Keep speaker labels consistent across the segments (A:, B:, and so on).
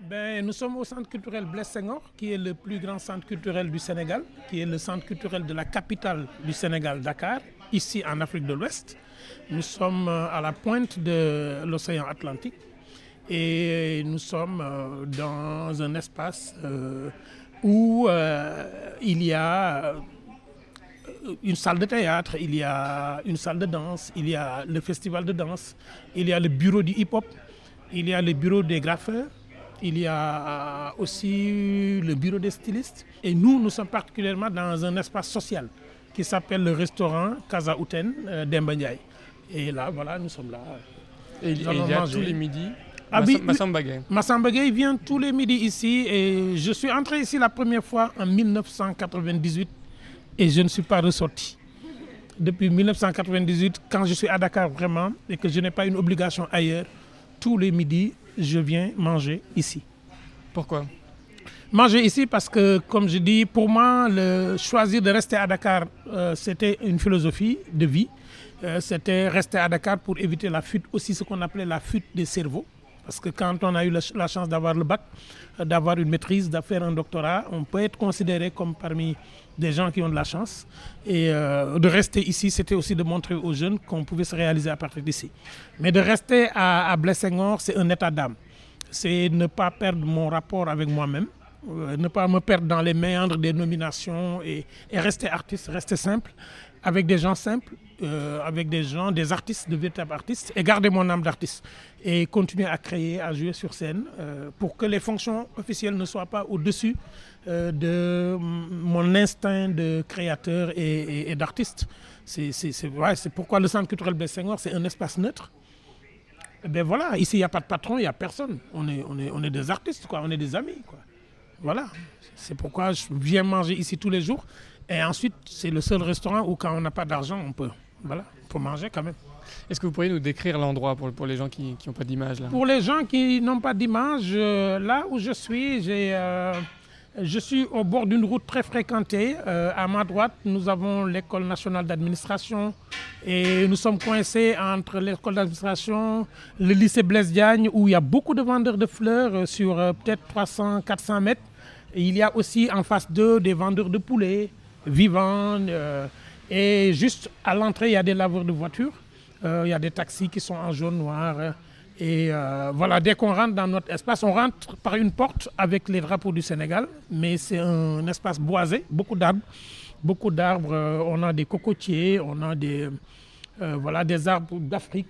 A: ben, Nous sommes au centre culturel Blaise Senghor, qui est le plus grand centre culturel du Sénégal, qui est le centre culturel de la capitale du Sénégal, Dakar, ici en Afrique de l'Ouest. Nous sommes euh, à la pointe de l'océan Atlantique et nous sommes euh, dans un espace euh, où il y a une salle de théâtre, il y a une salle de danse, il y a le festival de danse, il y a le bureau du hip-hop, il y a le bureau des graffeurs, il y a aussi le bureau des stylistes. Et nous, nous sommes particulièrement dans un espace social qui s'appelle le restaurant Casa Outen euh, Et là, voilà, nous sommes là.
B: Et il, a tous les midis
A: ah, Massamba vient tous les midis ici et je suis entré ici la première fois en 1998 et je ne suis pas ressorti. Depuis 1998, quand je suis à Dakar vraiment et que je n'ai pas une obligation ailleurs, tous les midis, je viens manger ici.
B: Pourquoi?
A: Manger ici parce que, comme je dis, pour moi, le choisir de rester à Dakar, euh, c'était une philosophie de vie. Euh, c'était rester à Dakar pour éviter la fuite, aussi ce qu'on appelait la fuite des cerveaux. Parce que quand on a eu la chance d'avoir le bac, euh, d'avoir une maîtrise, d'avoir un doctorat, on peut être considéré comme parmi des gens qui ont de la chance. Et euh, de rester ici, c'était aussi de montrer aux jeunes qu'on pouvait se réaliser à partir d'ici. Mais de rester à, à Blessingor, c'est un état d'âme. C'est ne pas perdre mon rapport avec moi-même, euh, ne pas me perdre dans les méandres des nominations et, rester artiste, rester simple, avec des gens simples euh, avec des gens, des artistes, de véritables artistes, et garder mon âme d'artiste. Et continuer à créer, à jouer sur scène, euh, pour que les fonctions officielles ne soient pas au-dessus de mon instinct de créateur et, d'artiste. C'est pourquoi le Centre culturel Bessenghor, c'est un espace neutre. Et eh ben voilà, ici, il n'y a pas de patron, il n'y a personne. On est, on, est, on est des artistes, quoi. on est des amis. Quoi. Voilà, c'est pourquoi je viens manger ici tous les jours. Et ensuite, c'est le seul restaurant où quand on n'a pas d'argent, on peut voilà, pour manger quand même.
B: Est-ce que vous pourriez nous décrire l'endroit pour, pour les gens qui n'ont pas d'image
A: Pour les gens qui n'ont pas d'image, euh, là où je suis, euh, je suis au bord d'une route très fréquentée. Euh, à ma droite, nous avons l'école nationale d'administration et nous sommes coincés entre l'école d'administration, le lycée Blaise Diagne où il y a beaucoup de vendeurs de fleurs sur peut-être 300-400 mètres. Et il y a aussi en face d'eux des vendeurs de poulets vivants. Et juste à l'entrée, il y a des laveurs de voitures. Euh, il y a des taxis qui sont en jaune noir. Et euh, voilà, dès qu'on rentre dans notre espace, on rentre par une porte avec les drapeaux du Sénégal, mais c'est un espace boisé, beaucoup d'arbres. Beaucoup d'arbres, euh, on a des cocotiers, on a des, voilà, des arbres d'Afrique.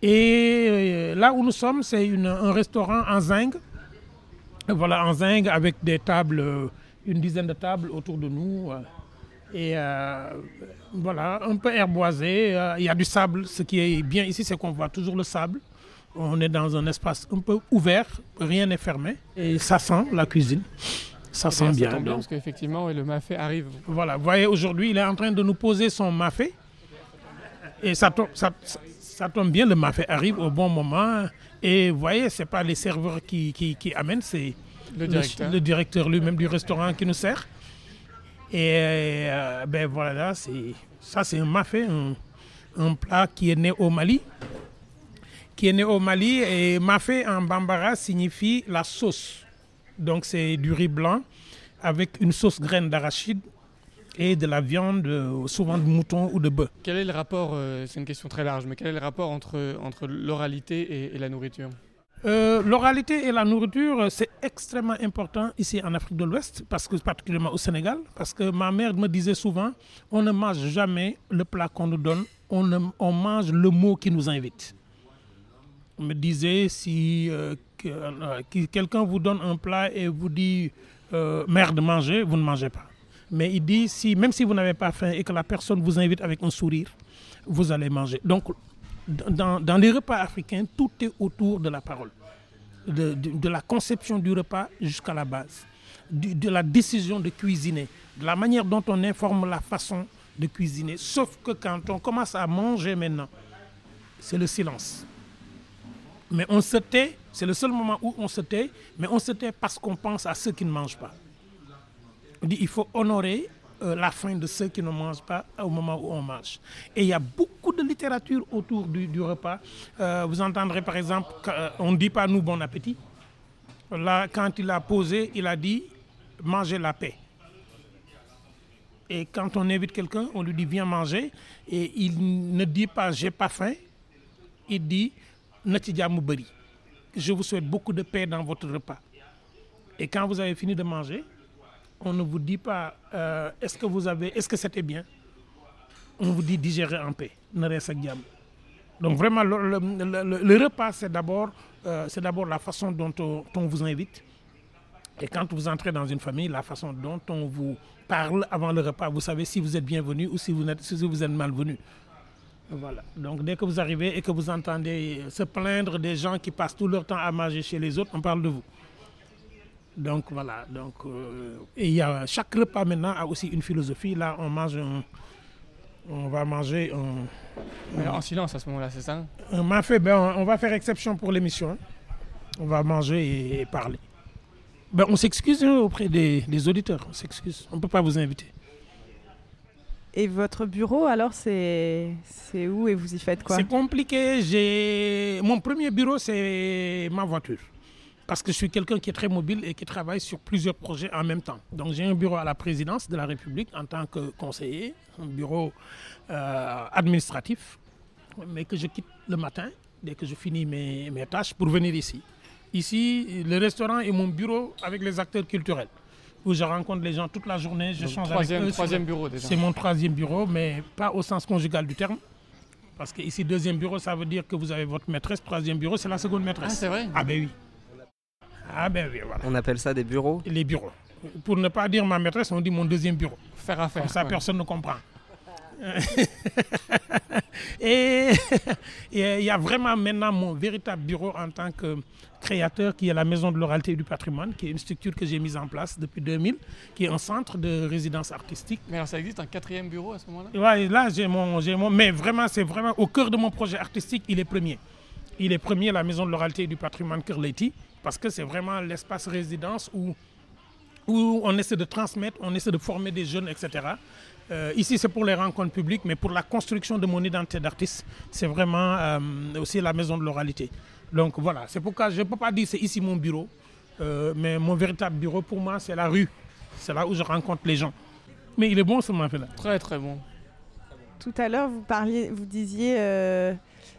A: Et là où nous sommes, c'est un restaurant en zinc. Voilà, en zinc avec des tables, une dizaine de tables autour de nous. Et euh, voilà, un peu herboisé. Euh, il y a du sable. Ce qui est bien ici, c'est qu'on voit toujours le sable. On est dans un espace un peu ouvert, rien n'est fermé. Et ça sent la cuisine. Ça sent bien.
B: Ça bien parce qu'effectivement, le mafé arrive.
A: Voilà, vous voyez, aujourd'hui, il est en train de nous poser son mafé. Et ça tombe, ça, ça tombe bien, le mafé arrive au bon moment. Et vous voyez, ce n'est pas les serveurs qui, qui, qui amènent, c'est le directeur, le directeur lui-même du restaurant qui nous sert. Et euh, ben voilà, ça c'est un mafé, un, plat qui est né au Mali. Qui est né au Mali et mafé en bambara signifie la sauce. Donc c'est du riz blanc avec une sauce graine d'arachide et de la viande, euh, souvent de mouton ou de bœuf.
B: Quel est le rapport, euh, c'est une question très large, mais quel est le rapport entre, entre l'oralité et la nourriture?
A: Euh, l'oralité et la nourriture, c'est extrêmement important ici en Afrique de l'Ouest, parce que particulièrement au Sénégal, parce que ma mère me disait souvent, on ne mange jamais le plat qu'on nous donne, on, on mange le mot qui nous invite. On me disait, si euh, euh, quelqu'un vous donne un plat et vous dit, merde, mangez, vous ne mangez pas. Mais il dit, si, même si vous n'avez pas faim et que la personne vous invite avec un sourire, vous allez manger. Donc dans, les repas africains, tout est autour de la parole, de, la conception du repas jusqu'à la base, de, la décision de cuisiner, de la manière dont on informe la façon de cuisiner. Sauf que quand on commence à manger maintenant, c'est le silence. Mais on se tait, c'est le seul moment où on se tait, mais on se tait parce qu'on pense à ceux qui ne mangent pas. Il faut honorer euh, la faim de ceux qui ne mangent pas au moment où on mange. Et il y a beaucoup de littérature autour du, repas. Euh, vous entendrez par exemple qu'on ne dit pas nous bon appétit. Là, quand il a posé, il a dit mangez la paix. Et quand on invite quelqu'un, on lui dit viens manger. Et il ne dit pas j'ai pas faim. Il dit Moubari. Je vous souhaite beaucoup de paix dans votre repas. Et quand vous avez fini de manger, on ne vous dit pas euh, est-ce que vous avez, est-ce que c'était bien? On vous dit digérer en paix. Donc vraiment, le, repas, c'est d'abord, euh, c'est d'abord la façon dont on, on, vous invite. Et quand vous entrez dans une famille, la façon dont on vous parle avant le repas, vous savez si vous êtes bienvenu ou si vous êtes, si vous êtes malvenu. Voilà. Donc dès que vous arrivez et que vous entendez se plaindre des gens qui passent tout leur temps à manger chez les autres, on parle de vous. Donc voilà. Donc, euh, et il y a, chaque repas maintenant a aussi une philosophie. Là, on mange un, on va manger un,
B: Mais en silence à ce moment-là, c'est ça
A: un mafé. Ben, on, on va faire exception pour l'émission. hein. On va manger et, et parler. Ben, on s'excuse hein, auprès des, des auditeurs. On s'excuse. On ne peut pas vous inviter.
C: Et votre bureau, alors, c'est c'est où et vous y faites quoi?
A: C'est compliqué. J'ai mon premier bureau, c'est ma voiture. Parce que je suis quelqu'un qui est très mobile et qui travaille sur plusieurs projets en même temps. Donc j'ai un bureau à la présidence de la République en tant que conseiller, un bureau euh, administratif, mais que je quitte le matin dès que je finis mes, mes tâches pour venir ici. Ici, le restaurant est mon bureau avec les acteurs culturels, où je rencontre les gens toute la journée,
B: Donc,
A: j'échange avec
B: troisième,
A: eux. sur-
B: troisième bureau déjà.
A: C'est mon troisième bureau, mais pas au sens conjugal du terme. Parce que ici, deuxième bureau, ça veut dire que vous avez votre maîtresse. Troisième bureau, c'est la seconde
B: Ah,
A: maîtresse.
B: c'est vrai
A: Ah ben oui. Ah ben oui, voilà.
D: On appelle ça des bureaux?
A: Les bureaux. Pour ne pas dire ma maîtresse, on dit mon deuxième bureau.
B: Faire affaire.
A: Comme ça,
B: ouais.
A: personne ne comprend. et il y a vraiment maintenant mon véritable bureau en tant que créateur qui est la Maison de l'oralité et du patrimoine, qui est une structure que j'ai mise en place depuis 2000, qui est un centre de résidence artistique.
B: Mais alors ça existe un quatrième bureau à ce moment-là?
A: Ouais, là, j'ai mon, j'ai mon. Mais vraiment, c'est vraiment au cœur de mon projet artistique, il est premier. Il est premier, la Maison de l'oralité et du patrimoine Kirleti, parce que c'est vraiment l'espace résidence où, où on essaie de transmettre, on essaie de former des jeunes, etc. Euh, ici, c'est pour les rencontres publiques, mais pour la construction de mon identité d'artiste, c'est vraiment euh, aussi la Maison de l'oralité. Donc voilà, c'est pourquoi je ne peux pas dire c'est ici mon bureau, euh, mais mon véritable bureau, pour moi, c'est la rue. C'est là où je rencontre les gens. Mais il est bon ce mafé-là.
B: Très très bon.
C: Tout à l'heure, vous parliez, vous disiez euh,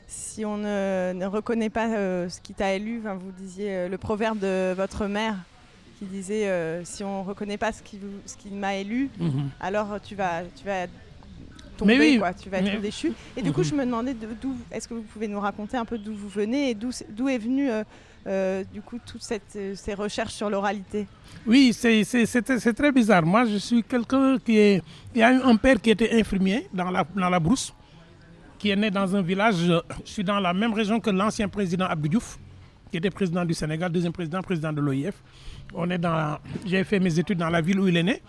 C: si on ne, ne reconnaît pas euh, ce qui t'a élu, enfin, vous disiez euh, le proverbe de votre mère qui disait euh, si on ne reconnaît pas ce qui, vous- ce qui m'a élu,
A: Mhm.
C: alors tu vas, tu vas tomber,
A: Mais oui,
C: quoi, tu vas être
A: mais-
C: déchu. Et du coup,
A: Mhm.
C: je me demandais de- d'où, est-ce que vous pouvez nous raconter un peu d'où vous venez et d'où, est venue euh, euh, du coup toutes cette, ces recherches sur l'oralité?
A: Oui, c'est très bizarre. Moi, je suis quelqu'un qui est... Il y a eu un père qui était infirmier dans la, dans la brousse, qui est né dans un village. Je suis dans la même région que l'ancien président Abdou qui était président du Sénégal, deuxième président, président de l'OIF. On est dans... J'ai fait mes études dans la ville où il est né.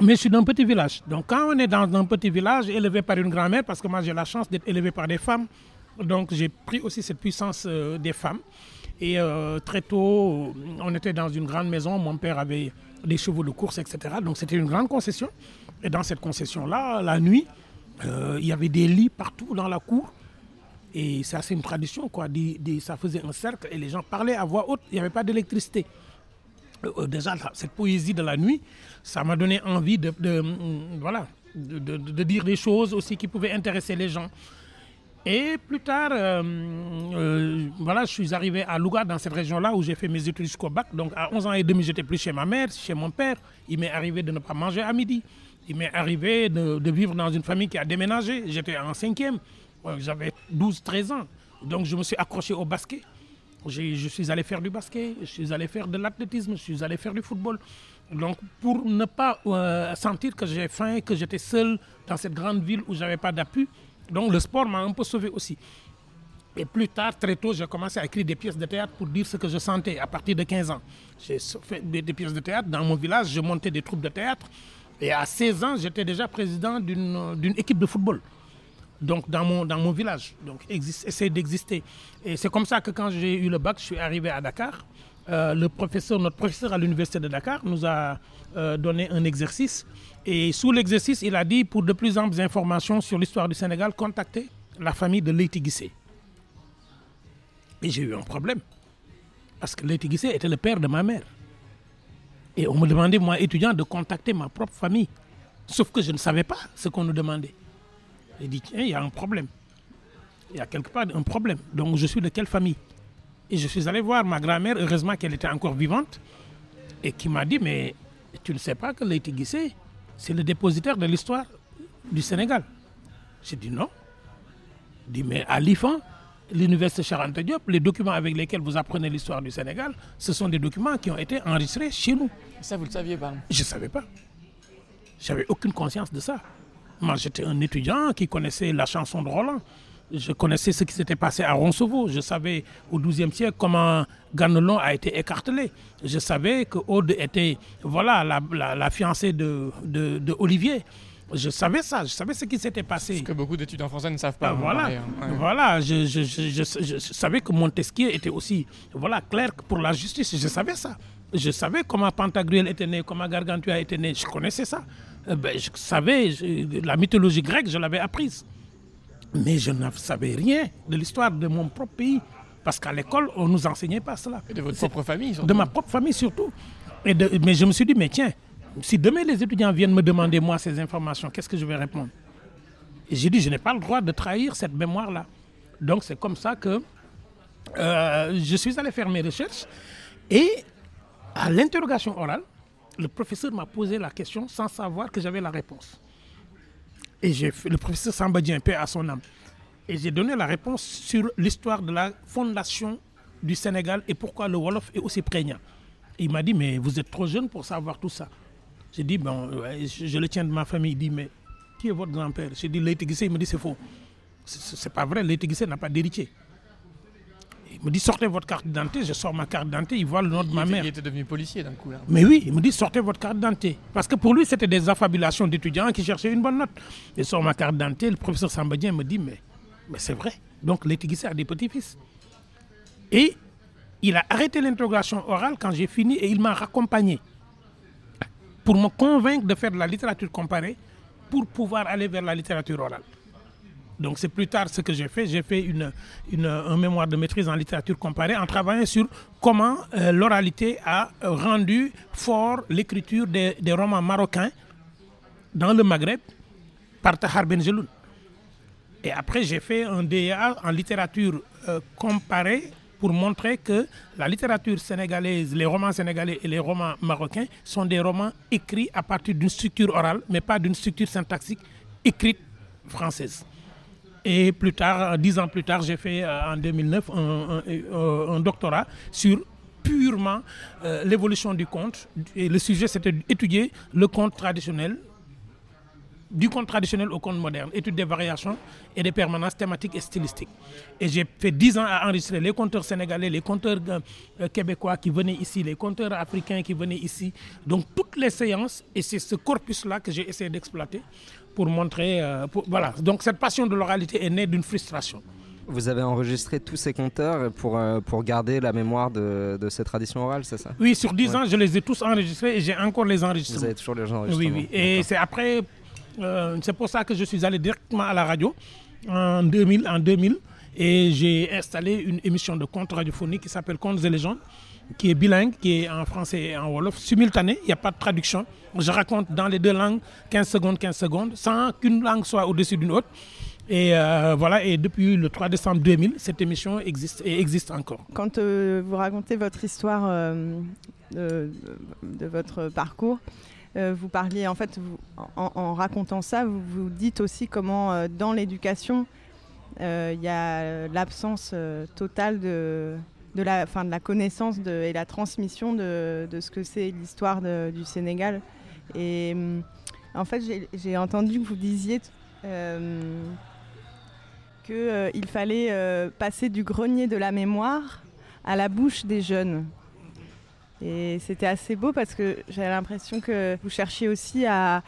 A: Mais je suis d'un petit village. Donc quand on est dans un petit village élevé par une grand-mère, parce que moi j'ai la chance d'être élevé par des femmes, donc j'ai pris aussi cette puissance euh, des femmes. Et euh, très tôt, on était dans une grande maison, mon père avait des chevaux de course, etc. Donc c'était une grande concession. Et dans cette concession-là, la nuit, euh, il y avait des lits partout dans la cour. Et ça, c'est une tradition, quoi. Ça faisait un cercle et les gens parlaient à voix haute. Il n'y avait pas d'électricité. Euh, euh, déjà, cette poésie de la nuit, ça m'a donné envie de, mm, voilà, de, dire des choses aussi qui pouvaient intéresser les gens. Et plus tard, voilà, je suis arrivé à Louga, dans cette région-là, où j'ai fait mes études jusqu'au bac. Donc à 11 ans et demi, j'étais plus chez ma mère, chez mon père. Il m'est arrivé de ne pas manger à midi. Il m'est arrivé de, vivre dans une famille qui a déménagé. J'étais en cinquième. J'avais 12-13 ans. Donc je me suis accroché au basket. Je suis allé faire du basket, je suis allé faire de l'athlétisme, je suis allé faire du football. Donc pour ne pas euh, sentir que j'ai faim, que j'étais seul dans cette grande ville où j'avais pas d'appui, donc le sport m'a un peu sauvé aussi. Et plus tard, très tôt, j'ai commencé à écrire des pièces de théâtre pour dire ce que je sentais à partir de 15 ans. J'ai fait des pièces de théâtre. Dans mon village, je montais des troupes de théâtre. Et à 16 ans, j'étais déjà président d'une équipe de football donc dans mon, dans mon village, donc essayer d'exister. Et c'est comme ça que quand j'ai eu le bac, je suis arrivé à Dakar. Euh, le professeur, notre professeur à l'université de Dakar nous a euh, donné un exercice. Et sous l'exercice, il a dit, pour de plus amples informations sur l'histoire du Sénégal, contactez la famille de Leyti Guissé. Et j'ai eu un problème. Parce que Leïti Guissé était le père de ma mère. Et on me demandait, moi, étudiant, de contacter ma propre famille. Sauf que je ne savais pas ce qu'on nous demandait. J'ai dit, tiens, il y a un problème. Il y a quelque part un problème. Donc, je suis de quelle famille? Et je suis allé voir ma grand-mère, heureusement qu'elle était encore vivante, et qui m'a dit, mais tu ne sais pas que Leïti c'est le dépositaire de l'histoire du Sénégal. J'ai dit non. J'ai dit, mais à l'université Charente Diop, les documents avec lesquels vous apprenez l'histoire du Sénégal, ce sont des documents qui ont été enregistrés chez nous.
B: Ça, vous le saviez, pardon
A: Je ne savais pas. J'avais aucune conscience de ça. Moi, j'étais un étudiant qui connaissait la chanson de Roland. Je connaissais ce qui s'était passé à Roncevaux. Je savais au XIIe siècle comment Ganelon a été écartelé. Je savais que Aude était voilà, la, la- la fiancée de, de- de Olivier. Je savais ça, je savais ce qui s'était passé.
B: Ce que beaucoup d'étudiants français ne savent pas.
A: Ah, voilà,
B: hein. Ouais.
A: voilà. Je, je- je- je- je savais que Montesquieu était aussi voilà, clerc pour la justice. Je savais ça. Je savais comment Pantagruel était né, comment Gargantua était né. Je connaissais ça. Euh, ben, je savais, la mythologie grecque, je l'avais apprise. Mais je ne savais rien de l'histoire de mon propre pays. Parce qu'à l'école, on ne nous enseignait pas cela.
B: Et de votre propre famille, surtout.
A: de ma propre famille surtout. Et de- mais je me suis dit, mais tiens, si demain les étudiants viennent me demander moi ces informations, qu'est-ce que je vais répondre? J'ai dit, je n'ai pas le droit de trahir cette mémoire-là. Donc c'est comme ça que euh, je suis allé faire mes recherches. Et à l'interrogation orale, le professeur m'a posé la question sans savoir que j'avais la réponse. Et j'ai le professeur Sambadien, paix à son âme. Et j'ai donné la réponse sur l'histoire de la fondation du Sénégal et pourquoi le Wolof est aussi prégnant. Il m'a dit, mais vous êtes trop jeune pour savoir tout ça. J'ai dit, bon, je, je le tiens de ma famille. Il dit, mais qui est votre grand-père? J'ai dit, Leïti Guissé. Il me dit, c'est faux. C'est pas vrai, Leïti Guissé n'a pas d'héritier. Il me dit, sortez votre carte d'identité. Je sors ma carte d'identité. Il voit le nom de ma
B: était,
A: mère.
B: il était devenu policier d'un coup, là.
A: Mais oui, il me dit sortez votre carte d'identité. Parce que pour lui, c'était des affabulations d'étudiants qui cherchaient une bonne note. Je sors ma carte d'identité, le professeur Sambadien me dit mais, mais c'est vrai. Donc l'étiguissé a des petits-fils. Et il a arrêté l'interrogation orale quand j'ai fini et il m'a raccompagné pour me convaincre de faire de la littérature comparée pour pouvoir aller vers la littérature orale. Donc c'est plus tard ce que j'ai fait. J'ai fait une, une- un mémoire de maîtrise en littérature comparée en travaillant sur comment euh, l'oralité a rendu fort l'écriture des, des romans marocains dans le Maghreb par Tahar Benjeloun. Et après, j'ai fait un DEA en littérature euh, comparée pour montrer que la littérature sénégalaise, les romans sénégalais et les romans marocains sont des romans écrits à partir d'une structure orale, mais pas d'une structure syntaxique écrite française. Et plus tard, dix ans plus tard, j'ai fait euh, en 2009 un, un- euh, un doctorat sur purement euh, l'évolution du conte. Et le sujet, c'était d'étudier le conte traditionnel, du conte traditionnel au conte moderne, étude des variations et des permanences thématiques et stylistiques. Et j'ai fait dix ans à enregistrer les conteurs sénégalais, les conteurs euh, euh, québécois qui venaient ici, les conteurs africains qui venaient ici. Donc toutes les séances, et c'est ce corpus-là que j'ai essayé d'exploiter pour montrer... euh, pour- voilà, donc cette passion de l'oralité est née d'une frustration.
D: Vous avez enregistré tous ces compteurs pour, euh, pour garder la mémoire de, de ces traditions orales, c'est ça?
A: Oui, sur dix
D: Ouais.
A: ans, je les ai tous enregistrés et j'ai encore les enregistrements.
D: Vous avez toujours les
A: Oui,
D: enregistrements
A: oui. Et c'est après, euh, c'est pour ça que je suis allé directement à la radio en 2000, en 2000 et j'ai installé une émission de contes radiophoniques qui s'appelle Contes et légendes, qui est bilingue, qui est en français et en wolof, simultané, il n'y a pas de traduction. Je raconte dans les deux langues 15 secondes, 15 secondes, sans qu'une langue soit au-dessus d'une autre. Et euh, voilà, et depuis le 3 décembre 2000, cette émission existe et existe encore.
C: Quand euh, vous racontez votre histoire de votre parcours, euh, vous parliez en fait, vous- en, racontant ça, vous, vous dites aussi comment euh, dans l'éducation, euh, il y a l'absence totale de, la, enfin, de la connaissance de- et la transmission de, ce que c'est l'histoire du Sénégal. Et hum, en fait, j'ai- entendu que vous disiez qu'il fallait passer du grenier de la mémoire à la bouche des jeunes. Et c'était assez beau parce que j'avais l'impression que vous cherchiez aussi à,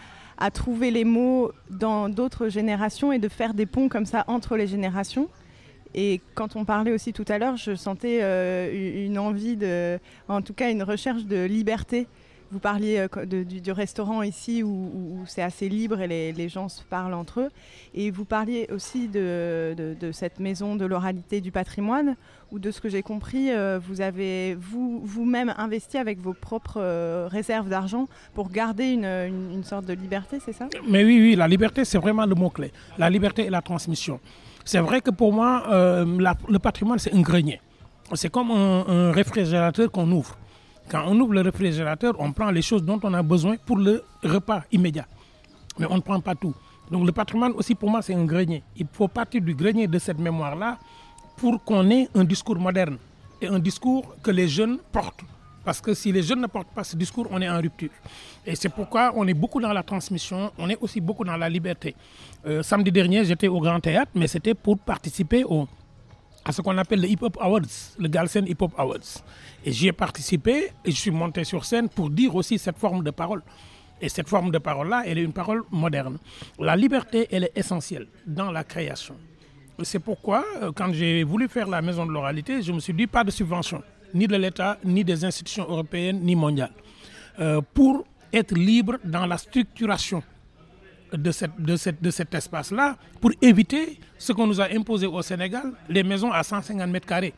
C: trouver les mots dans d'autres générations et de faire des ponts comme ça entre les générations. Et quand on parlait aussi tout à l'heure, je sentais euh, une envie de, en tout cas une recherche de liberté vous parliez euh, du, restaurant ici où, c'est assez libre et les, gens se parlent entre eux. Et vous parliez aussi de, cette maison de l'oralité du patrimoine où, de ce que j'ai compris, euh, vous avez vous- vous-même investi avec vos propres euh, réserves d'argent pour garder une, une- sorte de liberté, c'est ça?
A: Mais oui, oui, la liberté, c'est vraiment le mot-clé. La liberté et la transmission. C'est vrai que pour moi, le patrimoine, c'est un grenier. C'est comme un réfrigérateur qu'on ouvre. Quand on ouvre le réfrigérateur, on prend les choses dont on a besoin pour le repas immédiat. Mais on ne prend pas tout. Donc le patrimoine aussi, pour moi, c'est un grenier. Il faut partir du grenier de cette mémoire-là pour qu'on ait un discours moderne et un discours que les jeunes portent. Parce que si les jeunes ne portent pas ce discours, on est en rupture. Et c'est pourquoi on est beaucoup dans la transmission, on est aussi beaucoup dans la liberté. Euh, samedi dernier, j'étais au Grand Théâtre, mais c'était pour participer au, à ce qu'on appelle le Hip Hop Awards, le Galsen Hip Hop Awards. Et j'y ai participé et je suis monté sur scène pour dire aussi cette forme de parole. Et cette forme de parole-là, elle est une parole moderne. La liberté, elle est essentielle dans la création. C'est pourquoi, euh, quand j'ai voulu faire la maison de l'oralité, je me suis dit pas de subvention, ni de l'État, ni des institutions européennes, ni mondiales, Euh, pour être libre dans la structuration de, cette, de, cette, de cet espace-là, pour éviter ce qu'on nous a imposé au Sénégal, les maisons à 150 mètres carrés,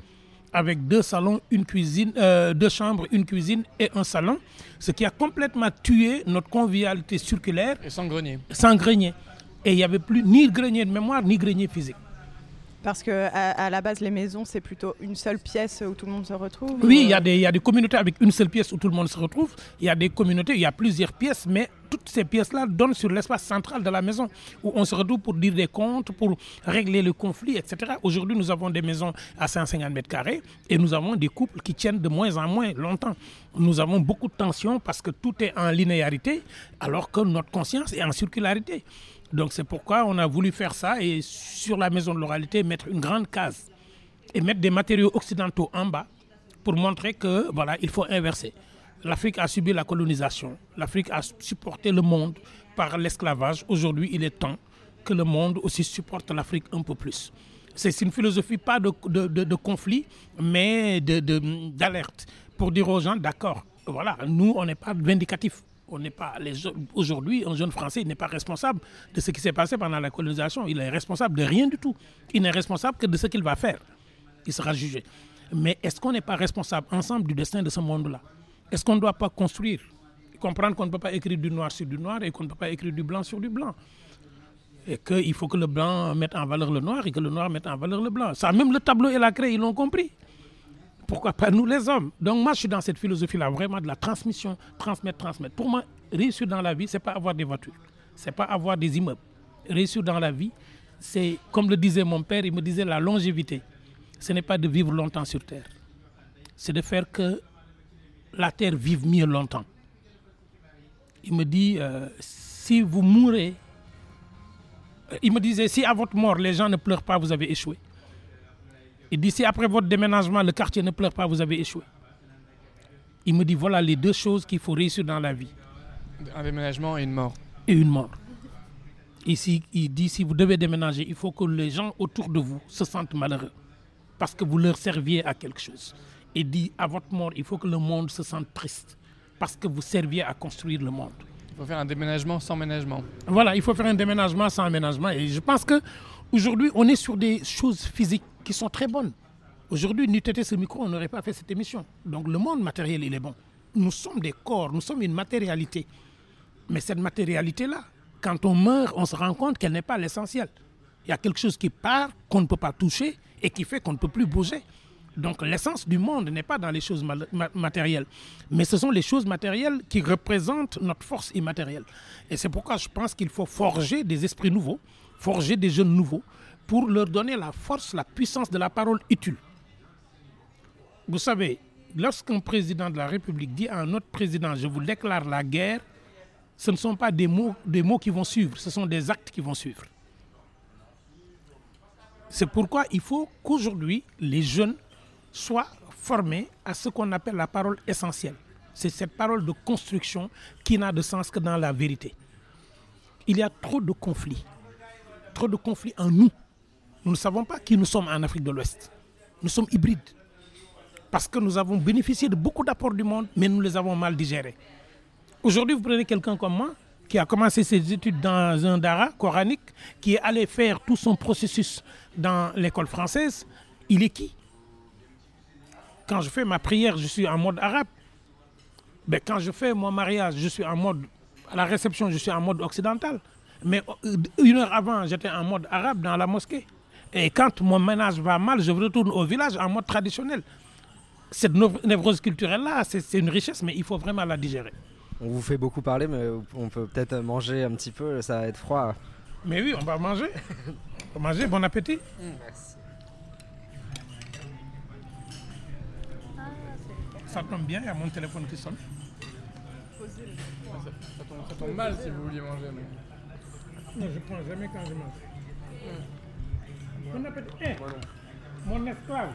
A: avec deux salons, une cuisine, euh, deux chambres, une cuisine et un salon, ce qui a complètement tué notre convivialité circulaire
B: Et sans grenier.
A: sans grenier. Et il n'y avait plus ni grenier de mémoire, ni grenier physique.
C: Parce que à, à la base, les maisons, c'est plutôt une seule pièce où tout le monde se retrouve
A: Oui,
C: ou,
A: il y,
C: euh,
A: a des- il y a des communautés avec une seule pièce où tout le monde se retrouve. Il y a des communautés, il y a plusieurs pièces, mais toutes ces pièces-là donnent sur l'espace central de la maison où on se retrouve pour dire des comptes, pour régler le conflit, etc. Aujourd'hui, nous avons des maisons à 150 mètres carrés et nous avons des couples qui tiennent de moins en moins longtemps. Nous avons beaucoup de tensions parce que tout est en linéarité alors que notre conscience est en circularité. Donc c'est pourquoi on a voulu faire ça et sur la maison de l'oralité mettre une grande case et mettre des matériaux occidentaux en bas pour montrer que voilà, il faut inverser. L'Afrique a subi la colonisation, l'Afrique a supporté le monde par l'esclavage. Aujourd'hui, il est temps que le monde aussi supporte l'Afrique un peu plus. C'est une philosophie pas de, de, conflit, mais d'alerte pour dire aux gens, d'accord, voilà, nous, on n'est pas vindicatif. On n'est pas aujourd'hui un jeune français n'est pas responsable de ce qui s'est passé pendant la colonisation. Il est responsable de rien du tout. Il n'est responsable que de ce qu'il va faire il sera jugé. Mais est-ce qu'on n'est pas responsable ensemble du destin de ce monde-là? Est-ce qu'on ne doit pas construire Comprendre qu'on ne peut pas écrire du noir sur du noir et qu'on ne peut pas écrire du blanc sur du blanc? Et qu'il faut que le blanc mette en valeur le noir et que le noir mette en valeur le blanc. Ça, même le tableau et la craie, ils l'ont compris. Pourquoi pas nous les hommes Donc moi, je suis dans cette philosophie-là, vraiment de la transmission, transmettre, transmettre. Pour moi, réussir dans la vie, c'est pas avoir des voitures, c'est pas avoir des immeubles. Réussir dans la vie, c'est, comme le disait mon père, il me disait la longévité. Ce n'est pas de vivre longtemps sur Terre, c'est de faire que la Terre vive mieux longtemps. Il me dit, euh, si vous mourrez, euh, il me disait, si à votre mort, les gens ne pleurent pas, vous avez échoué. Il dit, si après votre déménagement, le quartier ne pleure pas, vous avez échoué. Il me dit, voilà les deux choses qu'il faut réussir dans la vie.
B: Un déménagement et une mort.
A: Et une mort. Ici, il dit, si vous devez déménager, il faut que les gens autour de vous se sentent malheureux. Parce que vous leur serviez à quelque chose. Il dit, à votre mort, il faut que le monde se sente triste. Parce que vous serviez à construire le monde.
B: Il faut faire un déménagement sans ménagement.
A: Voilà, il faut faire un déménagement sans aménagement. Et je pense que aujourd'hui, on est sur des choses physiques qui sont très bonnes. Aujourd'hui, n'eût été ce micro, on n'aurait pas fait cette émission. Donc le monde matériel, il est bon. Nous sommes des corps, nous sommes une matérialité. Mais cette matérialité-là, quand on meurt, on se rend compte qu'elle n'est pas l'essentiel. Il y a quelque chose qui part, qu'on ne peut pas toucher et qui fait qu'on ne peut plus bouger. Donc l'essence du monde n'est pas dans les choses matérielles, mais ce sont les choses matérielles qui représentent notre force immatérielle. Et c'est pourquoi je pense qu'il faut forger des esprits nouveaux, forger des jeunes nouveaux, pour leur donner la force, la puissance de la parole utile. Vous savez, lorsqu'un président de la République dit à un autre président, je vous déclare la guerre, ce ne sont pas des mots, des mots qui vont suivre, ce sont des actes qui vont suivre. C'est pourquoi il faut qu'aujourd'hui, les jeunes soient formés à ce qu'on appelle la parole essentielle. C'est cette parole de construction qui n'a de sens que dans la vérité. Il y a trop de conflits, de conflits en nous. Nous ne savons pas qui nous sommes en Afrique de l'Ouest. Nous sommes hybrides. Parce que nous avons bénéficié de beaucoup d'apports du monde, mais nous les avons mal digérés. Aujourd'hui, vous prenez quelqu'un comme moi qui a commencé ses études dans un dara coranique, qui est allé faire tout son processus dans l'école française. Il est qui? Quand je fais ma prière, je suis en mode arabe. Ben, quand je fais mon mariage, je suis en mode. À la réception, je suis en mode occidental. Mais euh, une heure avant, j'étais en mode arabe dans la mosquée. Et quand mon ménage va mal, je retourne au village en mode traditionnel. Cette névrose culturelle-là, c'est une richesse, mais il faut vraiment la digérer.
D: On vous fait beaucoup parler, mais on peut peut-être manger un petit peu, ça va être froid.
A: Mais oui, on va manger. on va manger, bon appétit.
D: Merci.
A: Ça tombe bien, il y a mon téléphone qui sonne.
B: Ça, tombe, mal si vous vouliez manger.
A: Non, je prends jamais quand je mange. Bon appétit. Eh, mon esclave.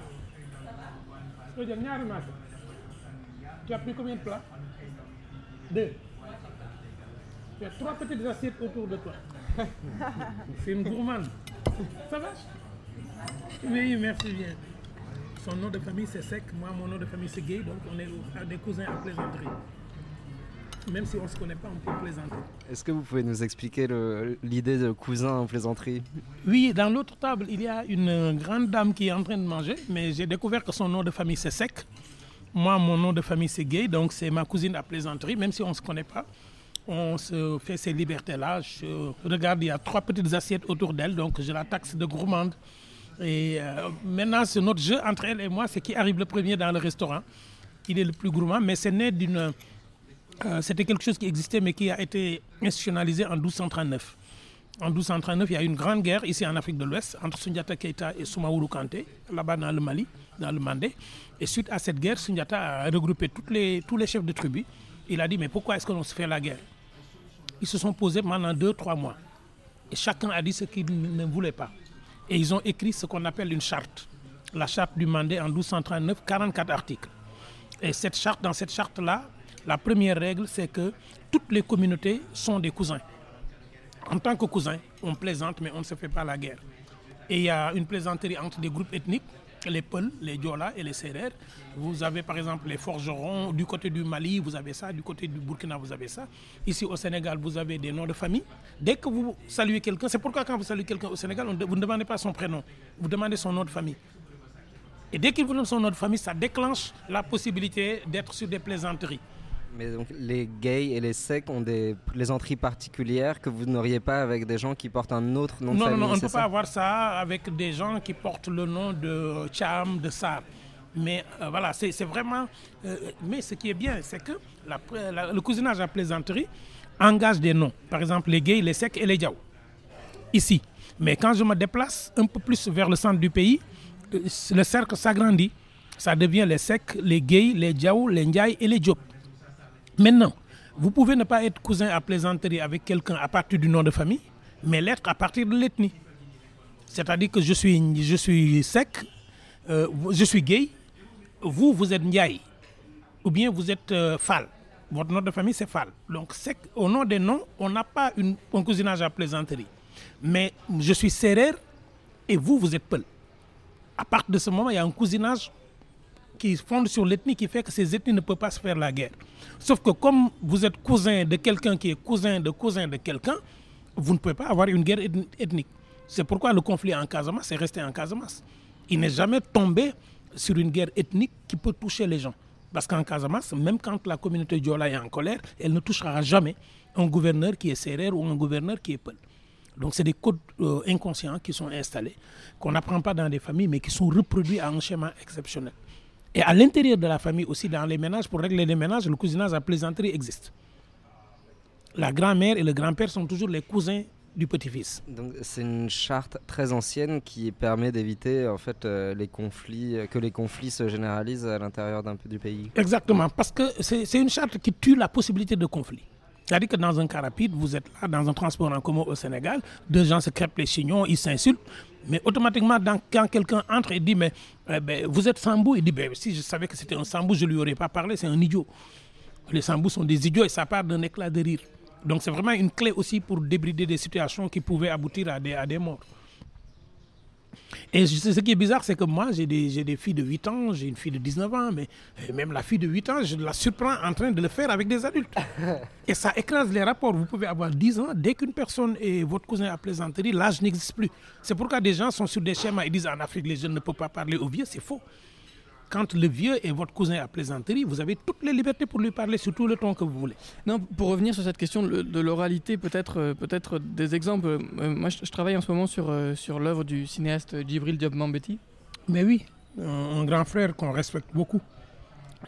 A: Je peux dire, Tu as pris combien de plats? Deux. Tu as trois petites assiettes autour de toi. C'est une gourmande. Ça va? Oui, merci bien. Son nom de famille c'est Sec, moi mon nom de famille c'est Gay, donc on est des cousins à plaisanterie. Même si on ne se connaît pas, on peut plaisanter.
D: Est-ce que vous pouvez nous expliquer l'idée de cousin en plaisanterie?
A: Oui, dans l'autre table, il y a une grande dame qui est en train de manger, mais j'ai découvert que son nom de famille c'est Sec. Moi, mon nom de famille c'est Gay, donc c'est ma cousine à plaisanterie, même si on ne se connaît pas. On se fait ces libertés-là. Je regarde, il y a trois petites assiettes autour d'elle, donc je la taxe de gourmande. Et euh, maintenant, c'est notre jeu entre elle et moi, c'est qui arrive le premier dans le restaurant. Il est le plus gourmand, mais c'est né d'une euh, c'était quelque chose qui existait mais qui a été institutionnalisé en 1239. En 1239, il y a eu une grande guerre ici en Afrique de l'Ouest entre Sundiata Keita et Soumaoulou Kanté, là-bas dans le Mali, dans le Mandé. Et suite à cette guerre, Sundiata a regroupé les, tous les chefs de tribu. Il a dit Mais pourquoi est-ce qu'on se fait la guerre? Ils se sont posés pendant deux, trois mois. Et chacun a dit ce qu'il ne voulait pas. Et ils ont écrit ce qu'on appelle une charte. La charte du Mandé en 1239, 44 articles. Et cette charte, dans cette charte-là, la première règle, c'est que toutes les communautés sont des cousins. En tant que cousins, on plaisante, mais on ne se fait pas la guerre. Et il y a une plaisanterie entre des groupes ethniques, les Peuls, les Diola et les Serrères. Vous avez par exemple les forgerons du côté du Mali, vous avez ça, du côté du Burkina, vous avez ça. Ici au Sénégal, vous avez des noms de famille. Dès que vous saluez quelqu'un, c'est pourquoi quand vous saluez quelqu'un au Sénégal, vous ne demandez pas son prénom, vous demandez son nom de famille. Et dès qu'il vous donne son nom de famille, ça déclenche la possibilité d'être sur des plaisanteries.
D: Mais donc les gays et les secs ont des plaisanteries particulières que vous n'auriez pas avec des gens qui portent un autre nom
A: de
D: famille
A: Non, non, on ne peut pas avoir ça avec des gens qui portent le nom de Cham, de Sar. Mais euh, voilà, c'est vraiment... Euh, mais ce qui est bien, c'est que le cousinage à plaisanterie engage des noms. Par exemple, les gays, les secs et les diaw. Ici. Mais quand je me déplace un peu plus vers le centre du pays, euh, le cercle s'agrandit. Ça devient les secs, les gays, les diaw, les ndiaye et les diop. Maintenant, vous pouvez ne pas être cousin à plaisanterie avec quelqu'un à partir du nom de famille, mais l'être à partir de l'ethnie. C'est-à-dire que je suis, je suis sec, euh, je suis gay, vous, vous êtes Ndiaye, ou bien vous êtes euh, Fal. Votre nom de famille, c'est Fal. Donc, au nom des noms, on n'a pas un cousinage à plaisanterie. Mais je suis Serrer et vous, vous êtes Peul. À partir de ce moment, il y a un cousinage qui fonde sur l'ethnie qui fait que ces ethnies ne peuvent pas se faire la guerre. Sauf que comme vous êtes cousin de quelqu'un qui est cousin de cousin de quelqu'un, vous ne pouvez pas avoir une guerre ethnique. C'est pourquoi le conflit en Casamance est resté en Casamance. Il n'est jamais tombé sur une guerre ethnique qui peut toucher les gens. Parce qu'en Casamance, même quand la communauté Diola est en colère, elle ne touchera jamais un gouverneur qui est serré ou un gouverneur qui est peul. Donc c'est des codes euh, inconscients qui sont installés, qu'on n'apprend pas dans des familles, mais qui sont reproduits à un schéma exceptionnel. Et à l'intérieur de la famille aussi, dans les ménages, pour régler les ménages, le cousinage à plaisanterie existe. La grand-mère et le grand-père sont toujours les cousins du petit-fils.
D: Donc c'est une charte très ancienne qui permet d'éviter en fait euh, les conflits, euh, que les conflits se généralisent à l'intérieur d'un peu du pays.
A: Exactement, parce que c'est une charte qui tue la possibilité de conflit. C'est-à-dire que dans un cas rapide, vous êtes là dans un transport en commun au Sénégal, deux gens se crêpent les chignons, ils s'insultent, mais automatiquement, quand quelqu'un entre et dit mais eh ben, vous êtes Sambou, il dit ben, si je savais que c'était un Sambou, je ne lui aurais pas parlé, c'est un idiot. Les Sambous sont des idiots et ça part d'un éclat de rire. Donc c'est vraiment une clé aussi pour débrider des situations qui pouvaient aboutir à des, à des morts. Et ce qui est bizarre, c'est que moi, j'ai des, filles de 8 ans, j'ai une fille de 19 ans, mais même la fille de 8 ans, je la surprends en train de le faire avec des adultes. Et ça écrase les rapports. Vous pouvez avoir 10 ans, dès qu'une personne est votre cousin à plaisanterie, l'âge n'existe plus. C'est pourquoi des gens sont sur des schémas et disent en Afrique, les jeunes ne peuvent pas parler aux vieux, c'est faux. Quand le vieux est votre cousin à plaisanterie, vous avez toutes les libertés pour lui parler sur tout le ton que vous voulez.
B: Non, pour revenir sur cette question de, de l'oralité, peut-être euh, peut-être des exemples. Euh, moi, je, je travaille en ce moment sur, euh, sur l'œuvre du cinéaste Djibril Diop Mambéty.
A: Mais oui, un, grand frère qu'on respecte beaucoup.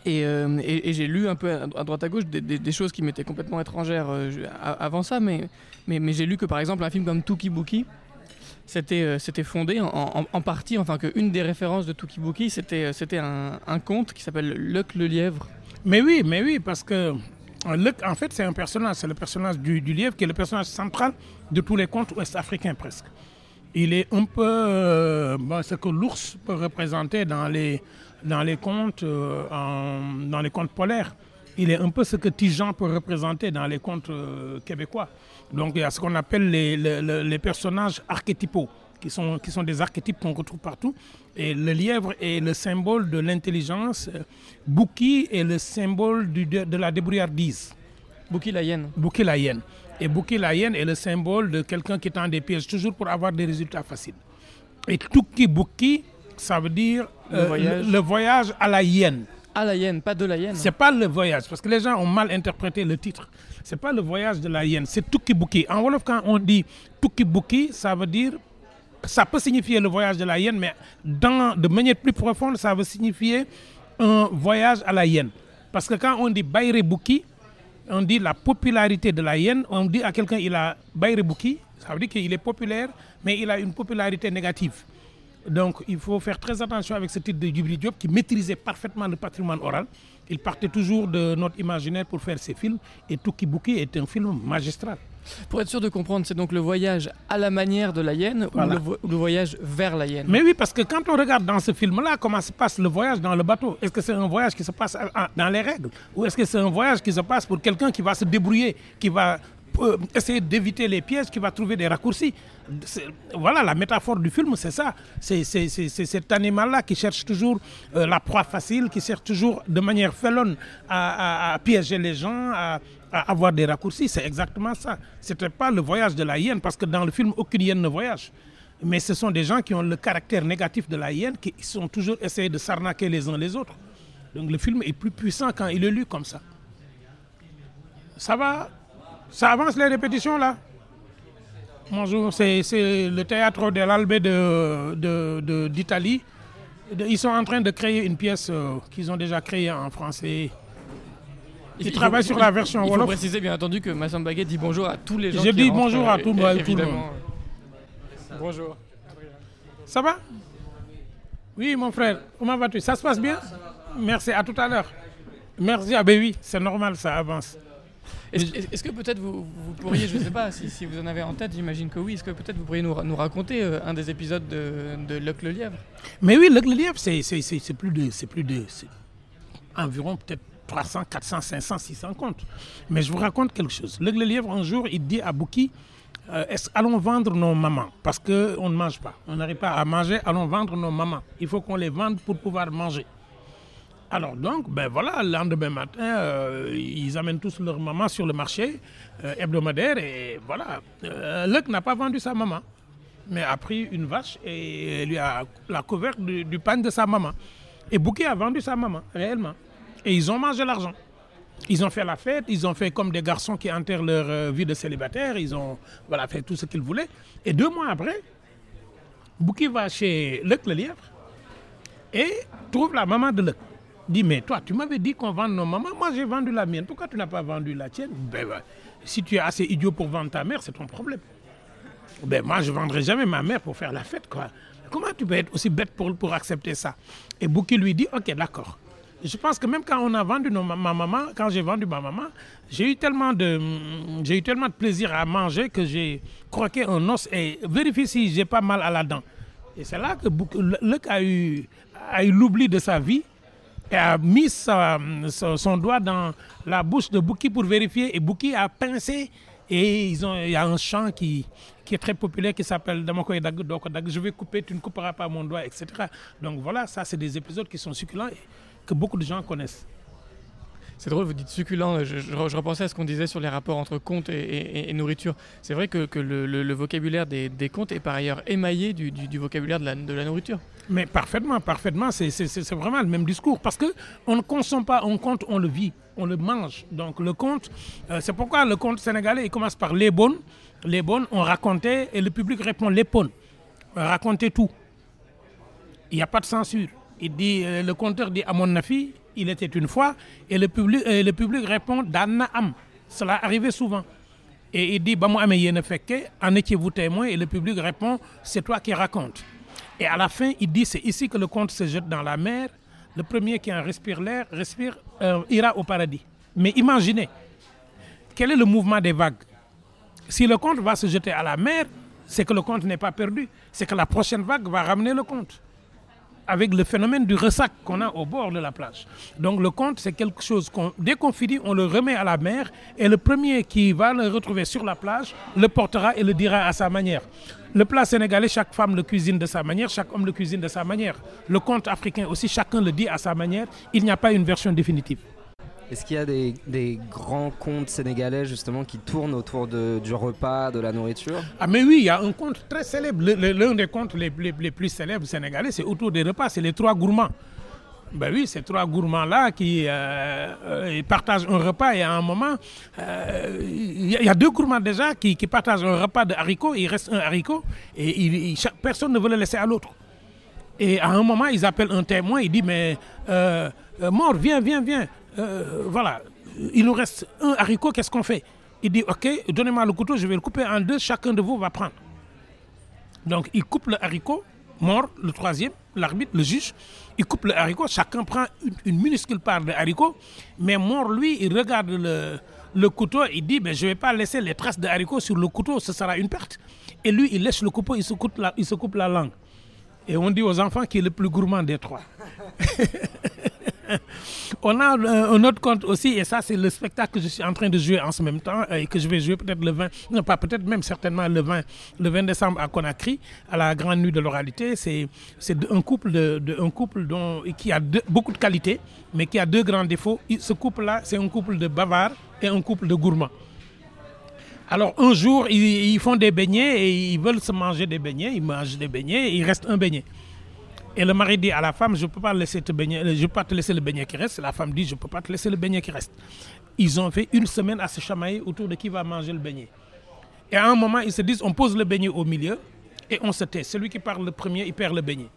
B: Et, euh, et- et j'ai lu un peu à à droite à gauche des, des- des choses qui m'étaient complètement étrangères euh, avant ça, mais, mais, mais j'ai lu que par exemple un film comme Tuki Buki, c'était euh, c'était fondé en, en- partie, enfin qu'une des références de Tuki Buki, c'était euh, un, conte qui s'appelle Luck le lièvre.
A: Mais oui, mais oui, parce que euh, Luc, en fait, c'est un personnage, c'est le personnage du, du lièvre qui est le personnage central de tous les contes ouest-africains presque. Il est un peu ce que l'ours peut représenter dans les, dans les contes, dans les contes polaires. Il est un peu ce que Tijan peut représenter dans les contes euh, québécois. Donc il y a ce qu'on appelle les, les- les- les personnages archétypaux, qui sont, qui sont des archétypes qu'on retrouve partout. Et le lièvre est le symbole de l'intelligence. Bouki est le symbole du- de, de la débrouillardise.
B: Buki la hyène.
A: Bouki la hyène. Et Bouki la hyène est le symbole de quelqu'un qui tend des pièges toujours pour avoir des résultats faciles. Et Tuki Bouki, ça veut dire
B: Le
A: euh,
B: voyage.
A: le- le voyage à la hyène.
B: La hyène, pas de la hyène.
A: C'est pas le voyage, parce que les gens ont mal interprété le titre. C'est pas le voyage de la hyène, c'est Tukibuki. En Wolof, quand on dit Tukibuki, ça veut dire, ça peut signifier le voyage de la hyène, mais dans, de manière plus profonde, ça veut signifier un voyage à la hyène. Parce que quand on dit Bayrebuki, on dit la popularité de la hyène, on dit à quelqu'un il a Bayrebuki, ça veut dire qu'il est populaire, mais il a une popularité négative. Donc il faut faire très attention avec ce titre de Djibril Diop qui maîtrisait parfaitement le patrimoine oral. Il partait toujours de notre imaginaire pour faire ses films et Tuki Buki est un film magistral.
B: Pour être sûr de comprendre, c'est donc le voyage à la manière de la hyène
A: Voilà.
B: ou, le vo- ou le voyage vers la hyène?
A: Mais oui, parce que quand on regarde dans ce film-là comment se passe le voyage dans le bateau, est-ce que c'est un voyage qui se passe à- à- dans les règles? Ou est-ce que c'est un voyage qui se passe pour quelqu'un qui va se débrouiller, qui va euh, essayer d'éviter les pièges, qui va trouver des raccourcis Voilà, la métaphore du film, c'est ça. C'est cet animal-là qui cherche toujours euh, la proie facile, qui cherche toujours de manière félonne à, piéger les gens, à, à avoir des raccourcis. C'est exactement ça. Ce n'était pas le voyage de la hyène, parce que dans le film, aucune hyène ne voyage. Mais ce sont des gens qui ont le caractère négatif de la hyène, qui sont toujours essayés de s'arnaquer les uns les autres. Donc le film est plus puissant quand il est lu comme ça. Ça va Ça avance les répétitions là? Bonjour, c'est c'est le théâtre de l'Albe d'Italie. De, de, Ils sont en train de créer une pièce euh, qu'ils ont déjà créée en français.
B: Il- il
A: travaille
B: faut-
A: sur la version
B: Il faut
A: Wolof.
B: préciser bien entendu que Massam Baguet dit bonjour à tous les gens
A: Je
B: qui
A: dis bonjour à
B: euh,
A: tout-
B: é-
A: à tout le monde.
B: Bonjour.
A: Ça va? Oui, mon frère, comment vas-tu? Ça se passe bien? Merci, à tout à l'heure. Merci, ah ben oui, c'est normal, ça avance.
B: Est-ce que peut-être vous, vous pourriez, je ne sais pas si, si vous en avez en tête, j'imagine que oui, est-ce que peut-être vous pourriez nous, nous raconter euh, un des épisodes de, de Luck le lièvre
A: Mais oui, le, le lièvre, c'est plus de. C'est plus de environ peut-être 300, 400, 500, 600 comptes. Mais je vous raconte quelque chose. Le, le lièvre, un jour, il dit à Bouki euh, allons vendre nos mamans? Parce qu'on ne mange pas. On n'arrive pas à manger, allons vendre nos mamans. Il faut qu'on les vende pour pouvoir manger. Alors donc, ben voilà, le lendemain matin, euh, ils amènent tous leur maman sur le marché euh, hebdomadaire et voilà. Euh, Luc n'a pas vendu sa maman, mais a pris une vache et lui a la couverte du, du pain de sa maman. Et Bouquet a vendu sa maman, réellement. Et ils ont mangé l'argent. Ils ont fait la fête, ils ont fait comme des garçons qui enterrent leur vie de célibataire, ils ont voilà, fait tout ce qu'ils voulaient. Et deux mois après, Bouki va chez Luc le lièvre et trouve la maman de Luc. Dit, mais toi, tu m'avais dit qu'on vende nos mamans, moi j'ai vendu la mienne, pourquoi tu n'as pas vendu la tienne? Ben, ben, Si tu es assez idiot pour vendre ta mère, c'est ton problème. Ben, moi, je ne vendrai jamais ma mère pour faire la fête. Quoi. Comment tu peux être aussi bête pour, pour accepter ça? Et Bouki lui dit, ok, d'accord. Je pense que même quand on a vendu nos, ma ma maman, quand j'ai vendu ma maman, j'ai eu tellement de, j'ai eu tellement de plaisir à manger que j'ai croqué un os et vérifié si j'ai pas mal à la dent. Et c'est là que Luc a eu, a eu l'oubli de sa vie a mis son, doigt dans la bouche de Bouki pour vérifier. Et Bouki a pincé Et il y a un chant qui, qui est très populaire qui s'appelle Doko Dag, je vais couper, tu ne couperas pas mon doigt, etc. Donc voilà, ça, c'est des épisodes qui sont succulents et que beaucoup de gens connaissent.
B: C'est drôle, vous dites succulent. Je, repensais à ce qu'on disait sur les rapports entre contes et, nourriture. C'est vrai que, que le, vocabulaire des, des contes est par ailleurs émaillé du, vocabulaire de la, nourriture.
A: Mais parfaitement, parfaitement, c'est- vraiment le même discours. Parce qu'on ne consomme pas un conte, on le vit, on le mange. Donc le conte, euh, c'est pourquoi le conte sénégalais, il commence par les bonnes. Les bonnes, on racontait et le public répond les bonnes. Racontez tout. Il n'y a pas de censure. Il dit, euh, le conteur dit à mon afi, il était une fois, et le public, le public répond Dana am. Cela arrivait souvent. Et il dit, Bamou ame yene fekke, en étiez-vous témoin? Et le public répond, c'est toi qui racontes. Et à la fin, il dit, c'est ici que le conte se jette dans la mer. Le premier qui en respire l'air, respire, euh, ira au paradis. Mais imaginez, quel est le mouvement des vagues? Si le conte va se jeter à la mer, c'est que le conte n'est pas perdu. C'est que la prochaine vague va ramener le conte avec le phénomène du ressac qu'on a au bord de la plage. Donc le conte, c'est quelque chose qu'on, dès on le remet à la mer et le premier qui va le retrouver sur la plage le portera et le dira à sa manière. Le plat sénégalais, chaque femme le cuisine de sa manière, chaque homme le cuisine de sa manière. Le conte africain aussi, chacun le dit à sa manière. Il n'y a pas une version définitive.
D: Est-ce qu'il y a des, grands contes sénégalais justement qui tournent autour du repas, de la nourriture?
A: Ah mais oui, il y a un conte très célèbre. L'un des contes les, plus célèbres sénégalais, c'est autour des repas, c'est les trois gourmands. Ben oui, ces trois gourmands-là qui euh, euh, partagent un repas et à un moment, euh, il y, a- deux gourmands déjà qui, partagent un repas de haricots, il reste un haricot et chaque personne ne veut le laisser à l'autre. Et à un moment, ils appellent un témoin, il dit, mais mort, viens, viens, viens. Euh, voilà, il nous reste un haricot, qu'est-ce qu'on fait? Il dit, ok, donnez-moi le couteau, je vais le couper en deux, chacun de vous va prendre. Donc il coupe le haricot, mort, le troisième, l'arbitre, le juge, il coupe le haricot, chacun prend une, minuscule part de haricot, mais mort, lui, il regarde le, le couteau, il dit, ben, je ne vais pas laisser les traces de haricot sur le couteau, ce sera une perte. Et lui, il lèche le couteau, coupe il se coupe la langue. Et on dit aux enfants qu'il est le plus gourmand des trois. On a un autre conte aussi, et ça, c'est le spectacle que je suis en train de jouer en ce même temps, euh, et que je vais jouer peut-être le 20, non pas peut-être même certainement le 20, le 20 décembre à Conakry, à la grande nuit de l'oralité. C'est un couple, de, qui a beaucoup de qualités, mais qui a deux grands défauts. Ce couple-là, c'est un couple de bavards et un couple de gourmands. Alors un jour, ils, ils font des beignets et ils veulent se manger des beignets, ils mangent des beignets et il reste un beignet. Et le mari dit à la femme, je ne je peux pas te laisser le beignet qui reste. La femme dit, je ne peux pas te laisser le beignet qui reste. Ils ont fait une semaine à se chamailler autour de qui va manger le beignet. Et à un moment, ils se disent, on pose le beignet au milieu et on se tait. Celui qui parle le premier, il perd le beignet.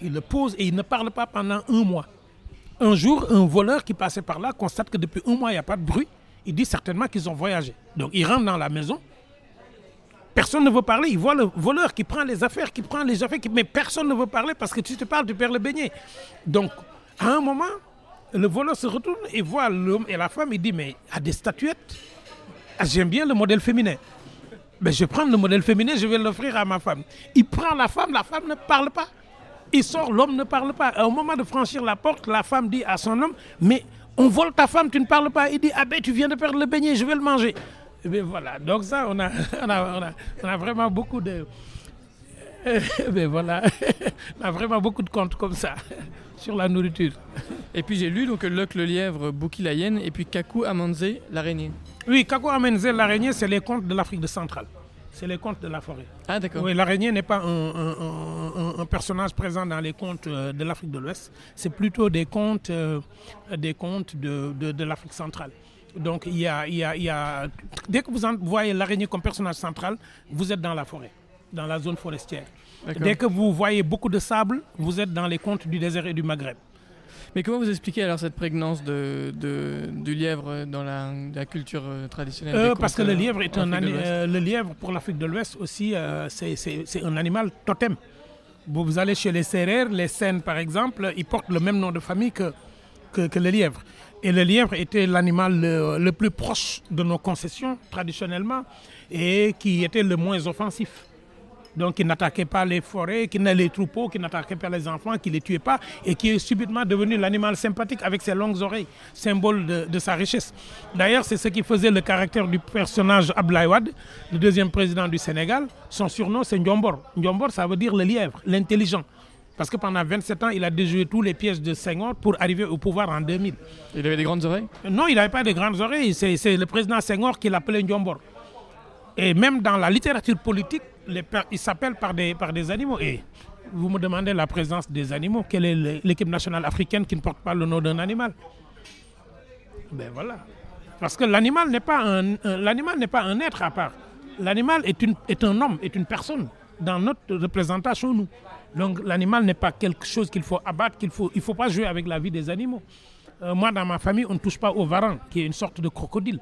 A: Il le pose et il ne parle pas pendant un mois. Un jour, un voleur qui passait par là constate que depuis un mois, il n'y a pas de bruit. Il dit certainement qu'ils ont voyagé. Donc il rentre dans la maison. Personne ne veut parler. Il voit le voleur qui prend les affaires, qui prend les affaires, mais personne ne veut parler parce que tu te parles, tu perds le beignet. Donc, à un moment, le voleur se retourne et voit l'homme et la femme. Il dit, mais à des statuettes, ah, j'aime bien le modèle féminin. Ben, je prends le modèle féminin, je vais l'offrir à ma femme. Il prend la femme, la femme ne parle pas. Il sort, l'homme ne parle pas. Au moment de franchir la porte, la femme dit à son homme, mais on vole ta femme, tu ne parles pas. Il dit, ah ben tu viens de perdre le beignet, je vais le manger. Et bien voilà, donc ça, on a, on a, on a, on a vraiment beaucoup de... ben voilà, on a vraiment beaucoup de contes comme ça sur la nourriture.
B: Et puis j'ai lu donc le lièvre, Bouki la hyène, et puis Kaku Amanze l'araignée.
A: Oui, Kako Amenze, l'araignée, c'est les contes de l'Afrique de centrale. C'est les contes de la forêt.
B: Ah d'accord.
A: Oui, l'araignée n'est pas un, un- un- un- un personnage présent dans les contes euh, de l'Afrique de l'Ouest. C'est plutôt des contes, euh, des contes de, de- de l'Afrique centrale. Donc, il y a, il y a- il y a- dès que vous voyez l'araignée comme personnage central, vous êtes dans la forêt, dans la zone forestière. Dès que vous voyez beaucoup de sable, vous êtes dans les contes du désert et du Maghreb.
B: Mais comment vous expliquez alors cette prégnance de, de- du lièvre dans la, la culture euh, traditionnelle
A: Euh, parce que le lièvre est un euh, le lièvre pour l'Afrique de l'Ouest aussi, euh, c'est- un animal totem. Vous allez chez les Sérères, les Sènes par exemple, ils portent le même nom de famille que, que, que le lièvre. Et le lièvre était l'animal le, plus proche de nos concessions traditionnellement et qui était le moins offensif. Donc, qui n'attaquait pas les forêts, qui les troupeaux, qui n'attaquait pas les enfants, qui ne les tuait pas, et qui est subitement devenu l'animal sympathique avec ses longues oreilles, symbole de, sa richesse. D'ailleurs, c'est ce qui faisait le caractère du personnage Abdoulaye Wade, le deuxième président du Sénégal. Son surnom, c'est Ndjombor. Ndjombor, ça veut dire le lièvre, l'intelligent. Parce que pendant 27 ans, il a déjoué tous les pièges de Senghor pour arriver au pouvoir en 2000.
B: Il avait des grandes oreilles?
A: Non, il n'avait pas de grandes oreilles. C'est le président Senghor qui l'appelait Ndjombor. Et même dans la littérature politique, les, il s'appelle par des, par des animaux. Et vous me demandez la présence des animaux. Quelle est l'équipe nationale africaine qui ne porte pas le nom d'un animal? Ben voilà. Parce que l'animal n'est pas, un, l'animal n'est pas un être à part. L'animal est, une, est un homme, est une personne dans notre représentation, nous. Donc l'animal n'est pas quelque chose qu'il faut abattre, qu'il faut, il faut pas jouer avec la vie des animaux. Euh, moi, dans ma famille, on ne touche pas au varan, qui est une sorte de crocodile.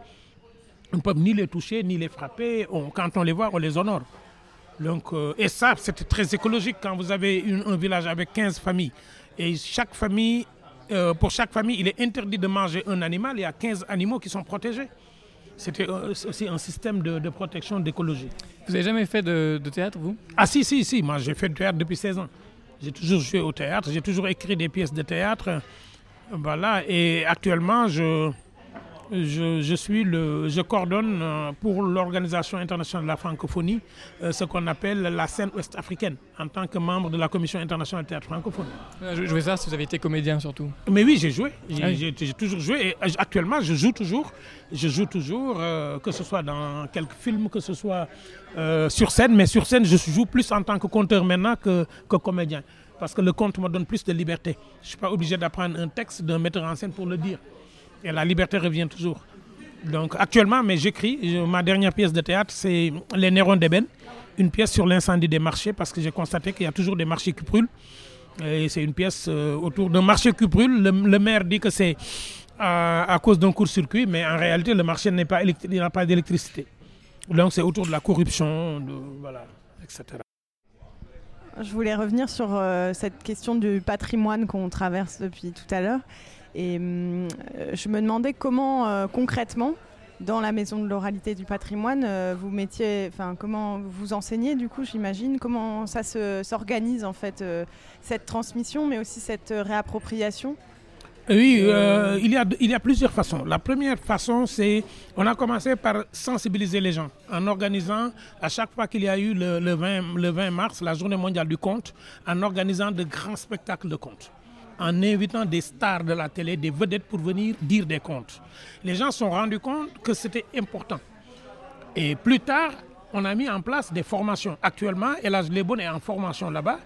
A: On ne peut ni les toucher, ni les frapper. Quand on les voit, on les honore. Euh, et ça, c'est très écologique quand vous avez un village avec 15 familles. Et chaque famille, euh, pour chaque famille, il est interdit de manger un animal. Il y a 15 animaux qui sont protégés. C'était aussi un système de, de protection d'écologie.
B: Vous n'avez jamais fait de, de, théâtre, vous?
A: Ah si, si, si. Moi, j'ai fait du théâtre depuis 16 ans. J'ai toujours joué au théâtre. J'ai toujours écrit des pièces de théâtre. Voilà. Et actuellement, je, je, je, suis le, je coordonne pour l'Organisation internationale de la francophonie ce qu'on appelle la scène ouest-africaine en tant que membre de la Commission internationale de théâtre francophone.
B: Je, je voulais savoir si vous avez été comédien surtout.
A: Mais oui, j'ai joué. J'ai ah oui. toujours joué. Et actuellement, je joue toujours. Je joue toujours, euh, que ce soit dans quelques films, que ce soit euh, sur scène. Mais sur scène, je joue plus en tant que conteur maintenant que, que comédien. Parce que le conte me donne plus de liberté. Je ne suis pas obligé d'apprendre un texte d'un metteur en scène pour le dire. Et la liberté revient toujours. Donc actuellement, mais j'écris. Ma dernière pièce de théâtre, c'est Les Nérons d'ébène, une pièce sur l'incendie des marchés, parce que j'ai constaté qu'il y a toujours des marchés qui brûlent. Et c'est une pièce euh, autour d'un marché qui brûle. Le, maire dit que c'est à, à, cause d'un court-circuit, mais en réalité, le marché n'a pas, pas d'électricité. Donc c'est autour de la corruption, etc.
C: Je voulais revenir sur euh, cette question du patrimoine qu'on traverse depuis tout à l'heure. Et euh, je me demandais comment euh, concrètement, dans la maison de l'oralité du patrimoine, euh, vous mettiez, enfin comment vous enseignez du coup, j'imagine, comment ça s'organise en fait euh, cette transmission, mais aussi cette réappropriation?
A: Oui, euh, il, y a, il y a plusieurs façons. La première façon, c'est on a commencé par sensibiliser les gens en organisant, à chaque fois qu'il y a eu le, le, 20, le 20 mars, la journée mondiale du conte, en organisant de grands spectacles de contes en invitant des stars de la télé, des vedettes pour venir dire des contes. Les gens se sont rendus compte que c'était important. Et plus tard, on a mis en place des formations. Actuellement, Elage Lebon est en formation là-bas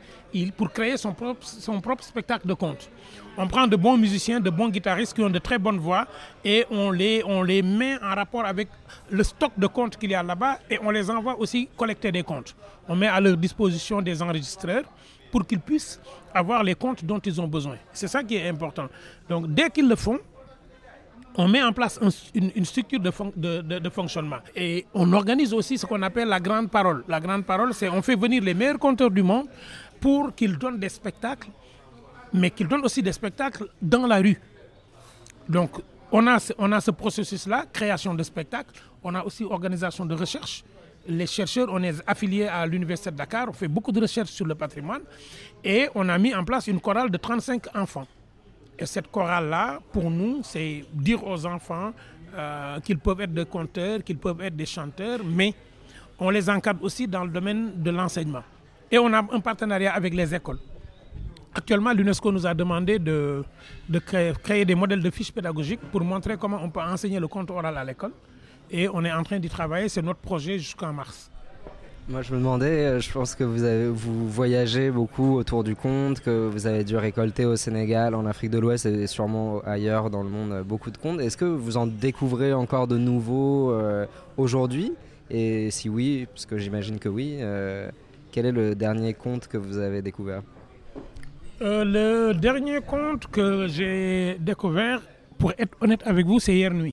A: pour créer son propre, spectacle de contes. On prend de bons musiciens, de bons guitaristes qui ont de très bonnes voix et on les, on les met en rapport avec le stock de contes qu'il y a là-bas et on les envoie aussi collecter des comptes. On met à leur disposition des enregistreurs pour qu'ils puissent avoir les comptes dont ils ont besoin. C'est ça qui est important. Donc dès qu'ils le font, on met en place un, une, structure de, de, fonctionnement. Et on organise aussi ce qu'on appelle la grande parole. La grande parole, c'est on fait venir les meilleurs conteurs du monde pour qu'ils donnent des spectacles, mais qu'ils donnent aussi des spectacles dans la rue. Donc on a, on a ce processus-là, création de spectacles. On a aussi organisation de recherche. Les chercheurs, on est affiliés à l'Université de Dakar, on fait beaucoup de recherches sur le patrimoine et on a mis en place une chorale de 35 enfants. Et cette chorale-là, pour nous, c'est dire aux enfants euh, qu'ils peuvent être des conteurs, qu'ils peuvent être des chanteurs, mais on les encadre aussi dans le domaine de l'enseignement. Et on a un partenariat avec les écoles. Actuellement, l'UNESCO nous a demandé de, créer, créer, des modèles de fiches pédagogiques pour montrer comment on peut enseigner le conte oral à l'école. Et on est en train d'y travailler, c'est notre projet jusqu'en mars.
D: Moi, je me demandais, je pense que vous, avez, vous voyagez beaucoup autour du conte, que vous avez dû récolter au Sénégal, en Afrique de l'Ouest et sûrement ailleurs dans le monde beaucoup de contes. Est-ce que vous en découvrez encore de nouveaux euh, aujourd'hui? Et si oui, parce que j'imagine que oui, euh, quel est le dernier conte que vous avez découvert?
A: Euh, Le dernier conte que j'ai découvert, pour être honnête avec vous, c'est hier nuit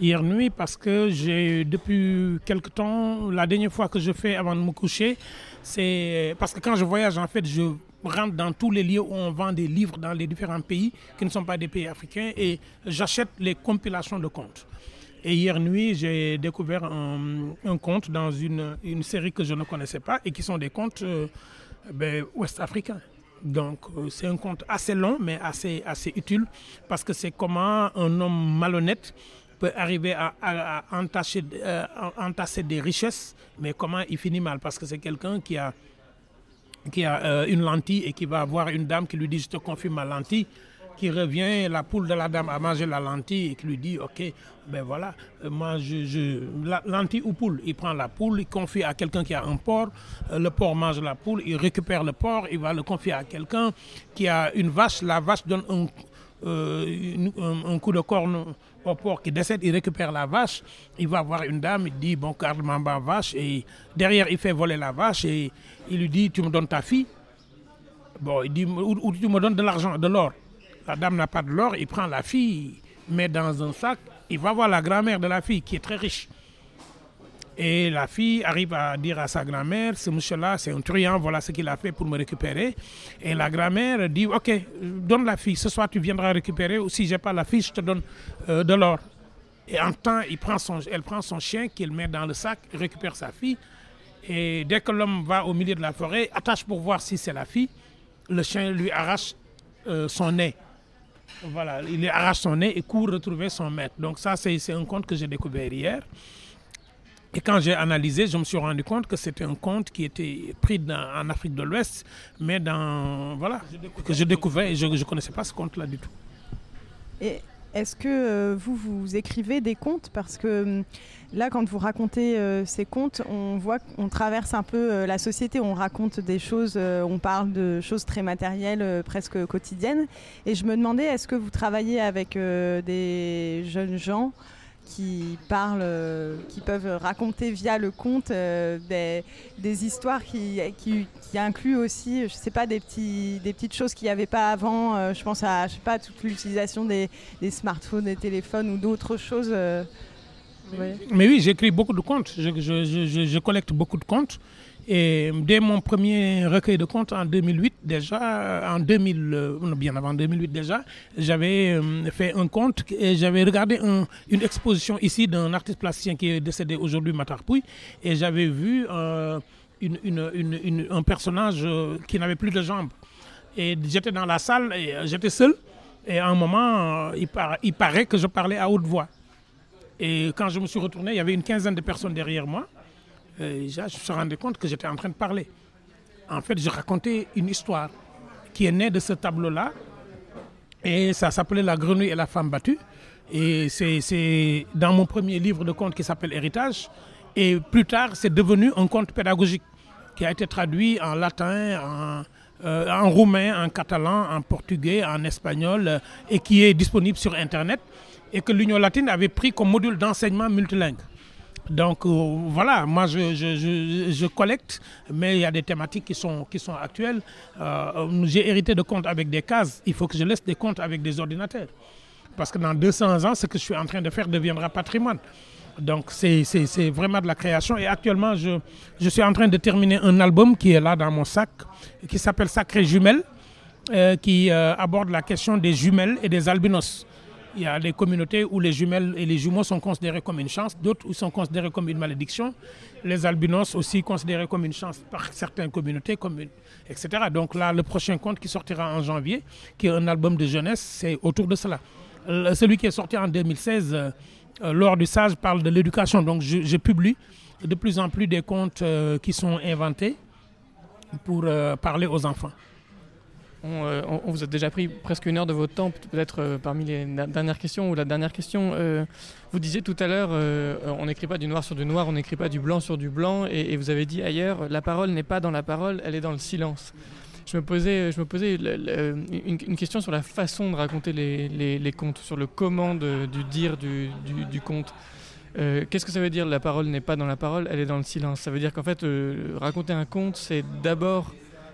A: hier nuit parce que j'ai depuis quelque temps, la dernière fois que je fais avant de me coucher, c'est parce que quand je voyage en fait, je rentre dans tous les lieux où on vend des livres dans les différents pays qui ne sont pas des pays africains et j'achète les compilations de contes. Et hier nuit, j'ai découvert un, un, conte dans une, une, série que je ne connaissais pas et qui sont des contes euh, ben, ouest-africains. Donc euh, c'est un conte assez long mais assez, assez utile parce que c'est comment un homme malhonnête peut arriver à, euh, entasser des richesses, mais comment il finit mal? Parce que c'est quelqu'un qui a, qui a euh, une lentille et qui va avoir une dame qui lui dit je te confie ma lentille qui revient, la poule de la dame a mangé la lentille et qui lui dit ok, ben voilà, euh, moi je, la, lentille ou poule, il prend la poule, il confie à quelqu'un qui a un porc, le porc mange la poule, il récupère le porc, il va le confier à quelqu'un qui a une vache, la vache donne un, euh, un, coup de corne au porc qui décède, il récupère la vache, il va voir une dame, il dit bon garde ma vache et derrière il fait voler la vache et il lui dit tu me donnes ta fille, bon il dit ou tu me donnes de l'argent, de l'or. La dame n'a pas de l'or, il prend la fille, met dans un sac, il va voir la grand-mère de la fille qui est très riche. Et la fille arrive à dire à sa grand-mère, ce monsieur-là, c'est un truand, voilà ce qu'il a fait pour me récupérer. Et la grand-mère dit, ok, donne la fille, ce soir tu viendras récupérer, ou si j'ai pas la fille, je te donne euh, de l'or. Et en temps, il prend son, elle prend son chien qu'il met dans le sac, récupère sa fille. Et dès que l'homme va au milieu de la forêt, attache pour voir si c'est la fille, le chien lui arrache euh, son nez. Voilà, il arrache son nez et court retrouver son maître. Donc ça, c'est un conte que j'ai découvert hier. Et quand j'ai analysé, je me suis rendu compte que c'était un conte qui était pris en Afrique de l'Ouest, mais dans voilà, que j'ai découvert et je ne connaissais pas ce conte-là du tout.
C: Et est-ce que euh, vous, vous écrivez des contes? Parce que là, quand vous racontez euh, ces contes, on voit qu'on traverse un peu euh, la société, on raconte des choses, on parle de choses très matérielles, presque quotidiennes. Et je me demandais, est-ce que vous travaillez avec des jeunes gens qui parlent, euh, qui peuvent raconter via le conte euh, des, des, histoires qui, qui, qui, incluent aussi, je sais pas, des, petits, des petites choses qu'il n'y avait pas avant. Euh, je pense à, je sais pas, toute l'utilisation des, des, smartphones, des téléphones ou d'autres choses.
A: Ouais. Mais oui, j'écris beaucoup de contes. Je, je, je, je, collecte beaucoup de contes. Et dès mon premier recueil de contes en 2008 déjà, en 2000, euh, bien avant 2008 déjà, j'avais euh, fait un conte et j'avais regardé un, une exposition ici d'un artiste plasticien qui est décédé aujourd'hui, Matar Pouy, et j'avais vu euh, un personnage qui n'avait plus de jambes. Et j'étais dans la salle et j'étais seul. Et à un moment, il, il paraît que je parlais à haute voix. Et quand je me suis retourné, il y avait une quinzaine de personnes derrière moi. Je me suis rendu compte que j'étais en train de parler. En fait, je racontais une histoire qui est née de ce tableau-là. Et ça s'appelait La grenouille et la femme battue. Et c'est dans mon premier livre de contes qui s'appelle Héritage. Et plus tard, c'est devenu un conte pédagogique qui a été traduit en latin, en, euh, roumain, en catalan, en portugais, en espagnol, euh, et qui est disponible sur Internet, et que l'Union latine avait pris comme module d'enseignement multilingue. Donc euh, voilà, moi je, je, je, collecte, mais il y a des thématiques qui sont, actuelles. Euh, J'ai hérité de comptes avec des cases, il faut que je laisse des comptes avec des ordinateurs. Parce que dans 200 ans, ce que je suis en train de faire deviendra patrimoine. Donc c'est vraiment de la création. Et actuellement, je, suis en train de terminer un album qui est là dans mon sac, qui s'appelle Sacré Jumelles, euh, qui aborde la question des jumelles et des albinos. Il y a des communautés où les jumelles et les jumeaux sont considérés comme une chance, d'autres où sont considérés comme une malédiction. Les albinos aussi considérés comme une chance par certaines communautés, etc. Donc là, le prochain conte qui sortira en janvier, qui est un album de jeunesse, c'est autour de cela. Celui qui est sorti en 2016, euh, lors du Sage, parle de l'éducation. Donc je, je, publie de plus en plus des contes euh, qui sont inventés pour euh, parler aux enfants.
B: On, euh, on, vous a déjà pris presque une heure de votre temps, peut-être euh, parmi les dernières questions ou la dernière question. Euh, vous disiez tout à l'heure, on n'écrit pas du noir sur du noir, on n'écrit pas du blanc sur du blanc, et, vous avez dit ailleurs, la parole n'est pas dans la parole, elle est dans le silence. Je me posais, je me posais une, question sur la façon de raconter les, les, les contes, sur le comment de, du dire du, du, conte. Qu'est-ce que ça veut dire La parole n'est pas dans la parole, elle est dans le silence? Ça veut dire qu'en fait, raconter un conte, c'est d'abord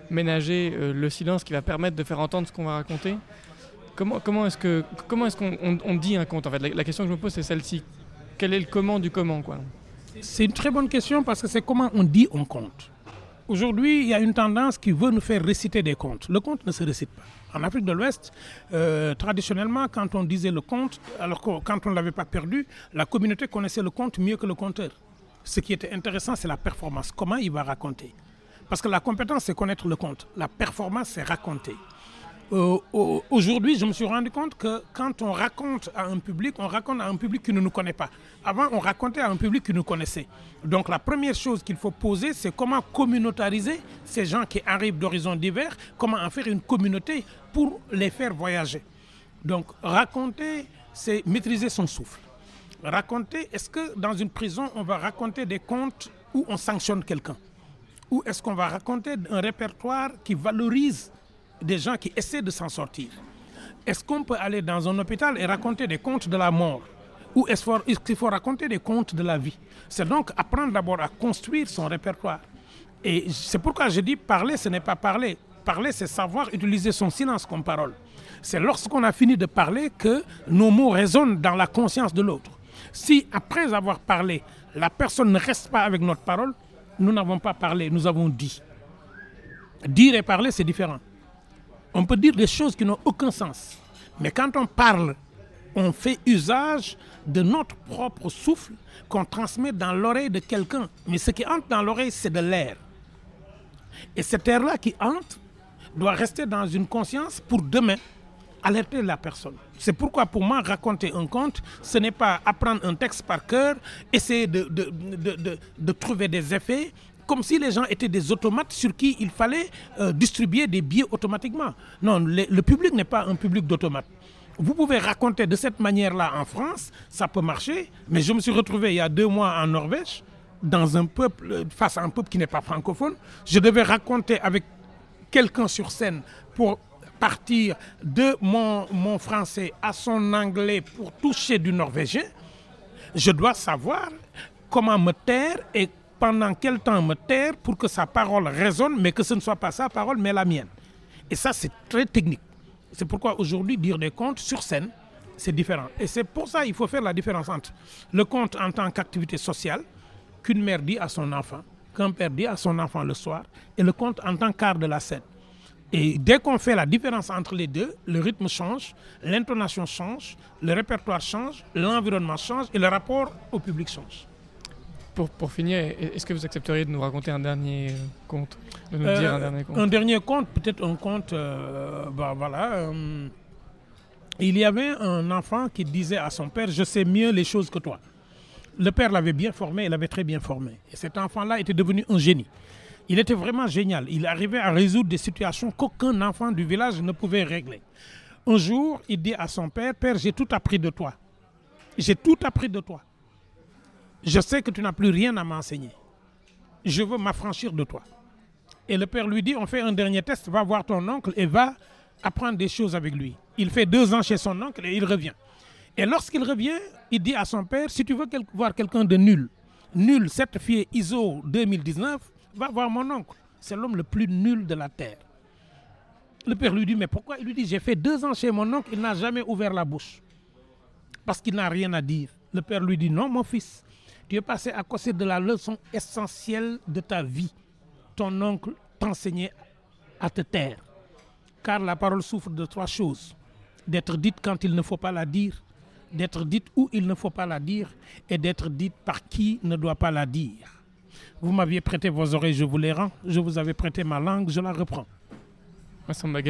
B: ménager euh, le silence qui va permettre de faire entendre ce qu'on va raconter. Comment, est-ce qu'on on, on dit un conte en fait? La, la, question que je me pose c'est celle-ci. Quel est le comment du comment quoi?
A: C'est une très bonne question parce que c'est comment on dit on compte. Aujourd'hui, il y a une tendance qui veut nous faire réciter des contes. Le conte ne se récite pas. En Afrique de l'Ouest, euh, traditionnellement, quand on disait le conte, alors que quand on ne l'avait pas perdu, la communauté connaissait le conte mieux que le conteur. Ce qui était intéressant, c'est la performance. Comment il va raconter? Parce que la compétence, c'est connaître le conte. La performance, c'est raconter. Euh, aujourd'hui, je me suis rendu compte que quand on raconte à un public, on raconte à un public qui ne nous connaît pas. Avant, on racontait à un public qui nous connaissait. Donc la première chose qu'il faut poser, c'est comment communautariser ces gens qui arrivent d'horizons divers, comment en faire une communauté pour les faire voyager. Donc raconter, c'est maîtriser son souffle. Raconter, est-ce que dans une prison, on va raconter des contes où on sanctionne quelqu'un? Ou est-ce qu'on va raconter un répertoire qui valorise des gens qui essaient de s'en sortir? Est-ce qu'on peut aller dans un hôpital et raconter des contes de la mort? Ou est-ce qu'il faut raconter des contes de la vie? C'est donc apprendre d'abord à construire son répertoire. Et c'est pourquoi je dis parler, ce n'est pas parler. Parler, c'est savoir utiliser son silence comme parole. C'est lorsqu'on a fini de parler que nos mots résonnent dans la conscience de l'autre. Si après avoir parlé, la personne ne reste pas avec notre parole, nous n'avons pas parlé, nous avons dit. Dire et parler, c'est différent. On peut dire des choses qui n'ont aucun sens. Mais quand on parle, on fait usage de notre propre souffle qu'on transmet dans l'oreille de quelqu'un. Mais ce qui entre dans l'oreille, c'est de l'air. Et cet air-là qui entre doit rester dans une conscience pour demain alerter la personne. C'est pourquoi pour moi, raconter un conte, ce n'est pas apprendre un texte par cœur, essayer de, de, de trouver des effets, comme si les gens étaient des automates sur qui il fallait euh, distribuer des billets automatiquement. Non, le, public n'est pas un public d'automates. Vous pouvez raconter de cette manière-là en France, ça peut marcher, mais je me suis retrouvé il y a deux mois en Norvège, dans un peuple, euh, face à un peuple qui n'est pas francophone. Je devais raconter avec quelqu'un sur scène pour partir de mon, français à son anglais pour toucher du norvégien. Je dois savoir comment me taire et pendant quel temps me taire pour que sa parole résonne, mais que ce ne soit pas sa parole, mais la mienne. Et ça, c'est très technique. C'est pourquoi aujourd'hui, dire des contes sur scène, c'est différent. Et c'est pour ça qu'il faut faire la différence entre le conte en tant qu'activité sociale, qu'une mère dit à son enfant, qu'un père dit à son enfant le soir, et le conte en tant qu'art de la scène. Et dès qu'on fait la différence entre les deux, le rythme change, l'intonation change, le répertoire change, l'environnement change et le rapport au public change.
B: Pour, pour, finir, est-ce que vous accepteriez de nous raconter un dernier conte de nous dire un
A: euh,
B: dernier conte?
A: Un dernier conte, peut-être un conte. Euh, bah, voilà. Euh, il y avait un enfant qui disait à son père Je sais mieux les choses que toi. Le père l'avait bien formé, il l'avait très bien formé. Et cet enfant-là était devenu un génie. Il était vraiment génial. Il arrivait à résoudre des situations qu'aucun enfant du village ne pouvait régler. Un jour, il dit à son père Père, j'ai tout appris de toi. J'ai tout appris de toi. Je sais que tu n'as plus rien à m'enseigner. Je veux m'affranchir de toi. Et le père lui dit, on fait un dernier test, va voir ton oncle et va apprendre des choses avec lui. Il fait deux ans chez son oncle et il revient. Et lorsqu'il revient, il dit à son père, si tu veux voir quelqu'un de nul, nul, certifié ISO 2019, va voir mon oncle. C'est l'homme le plus nul de la terre. Le père lui dit, mais pourquoi? Il lui dit, j'ai fait deux ans chez mon oncle, il n'a jamais ouvert la bouche. Parce qu'il n'a rien à dire. Le père lui dit, non, mon fils, tu es passé à côté de la leçon essentielle de ta vie. Ton oncle t'enseignait à te taire. Car la parole souffre de trois choses. D'être dite quand il ne faut pas la dire, d'être dite où il ne faut pas la dire, et d'être dite par qui ne doit pas la dire. Vous m'aviez prêté vos oreilles, je vous les rends. Je vous avais prêté ma langue, je la reprends.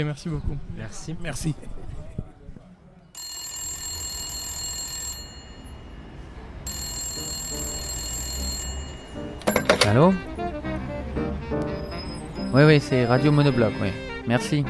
B: merci beaucoup.
D: Merci.
A: Merci.
E: Allô? Oui, oui, c'est Radio Monobloc, oui. Merci.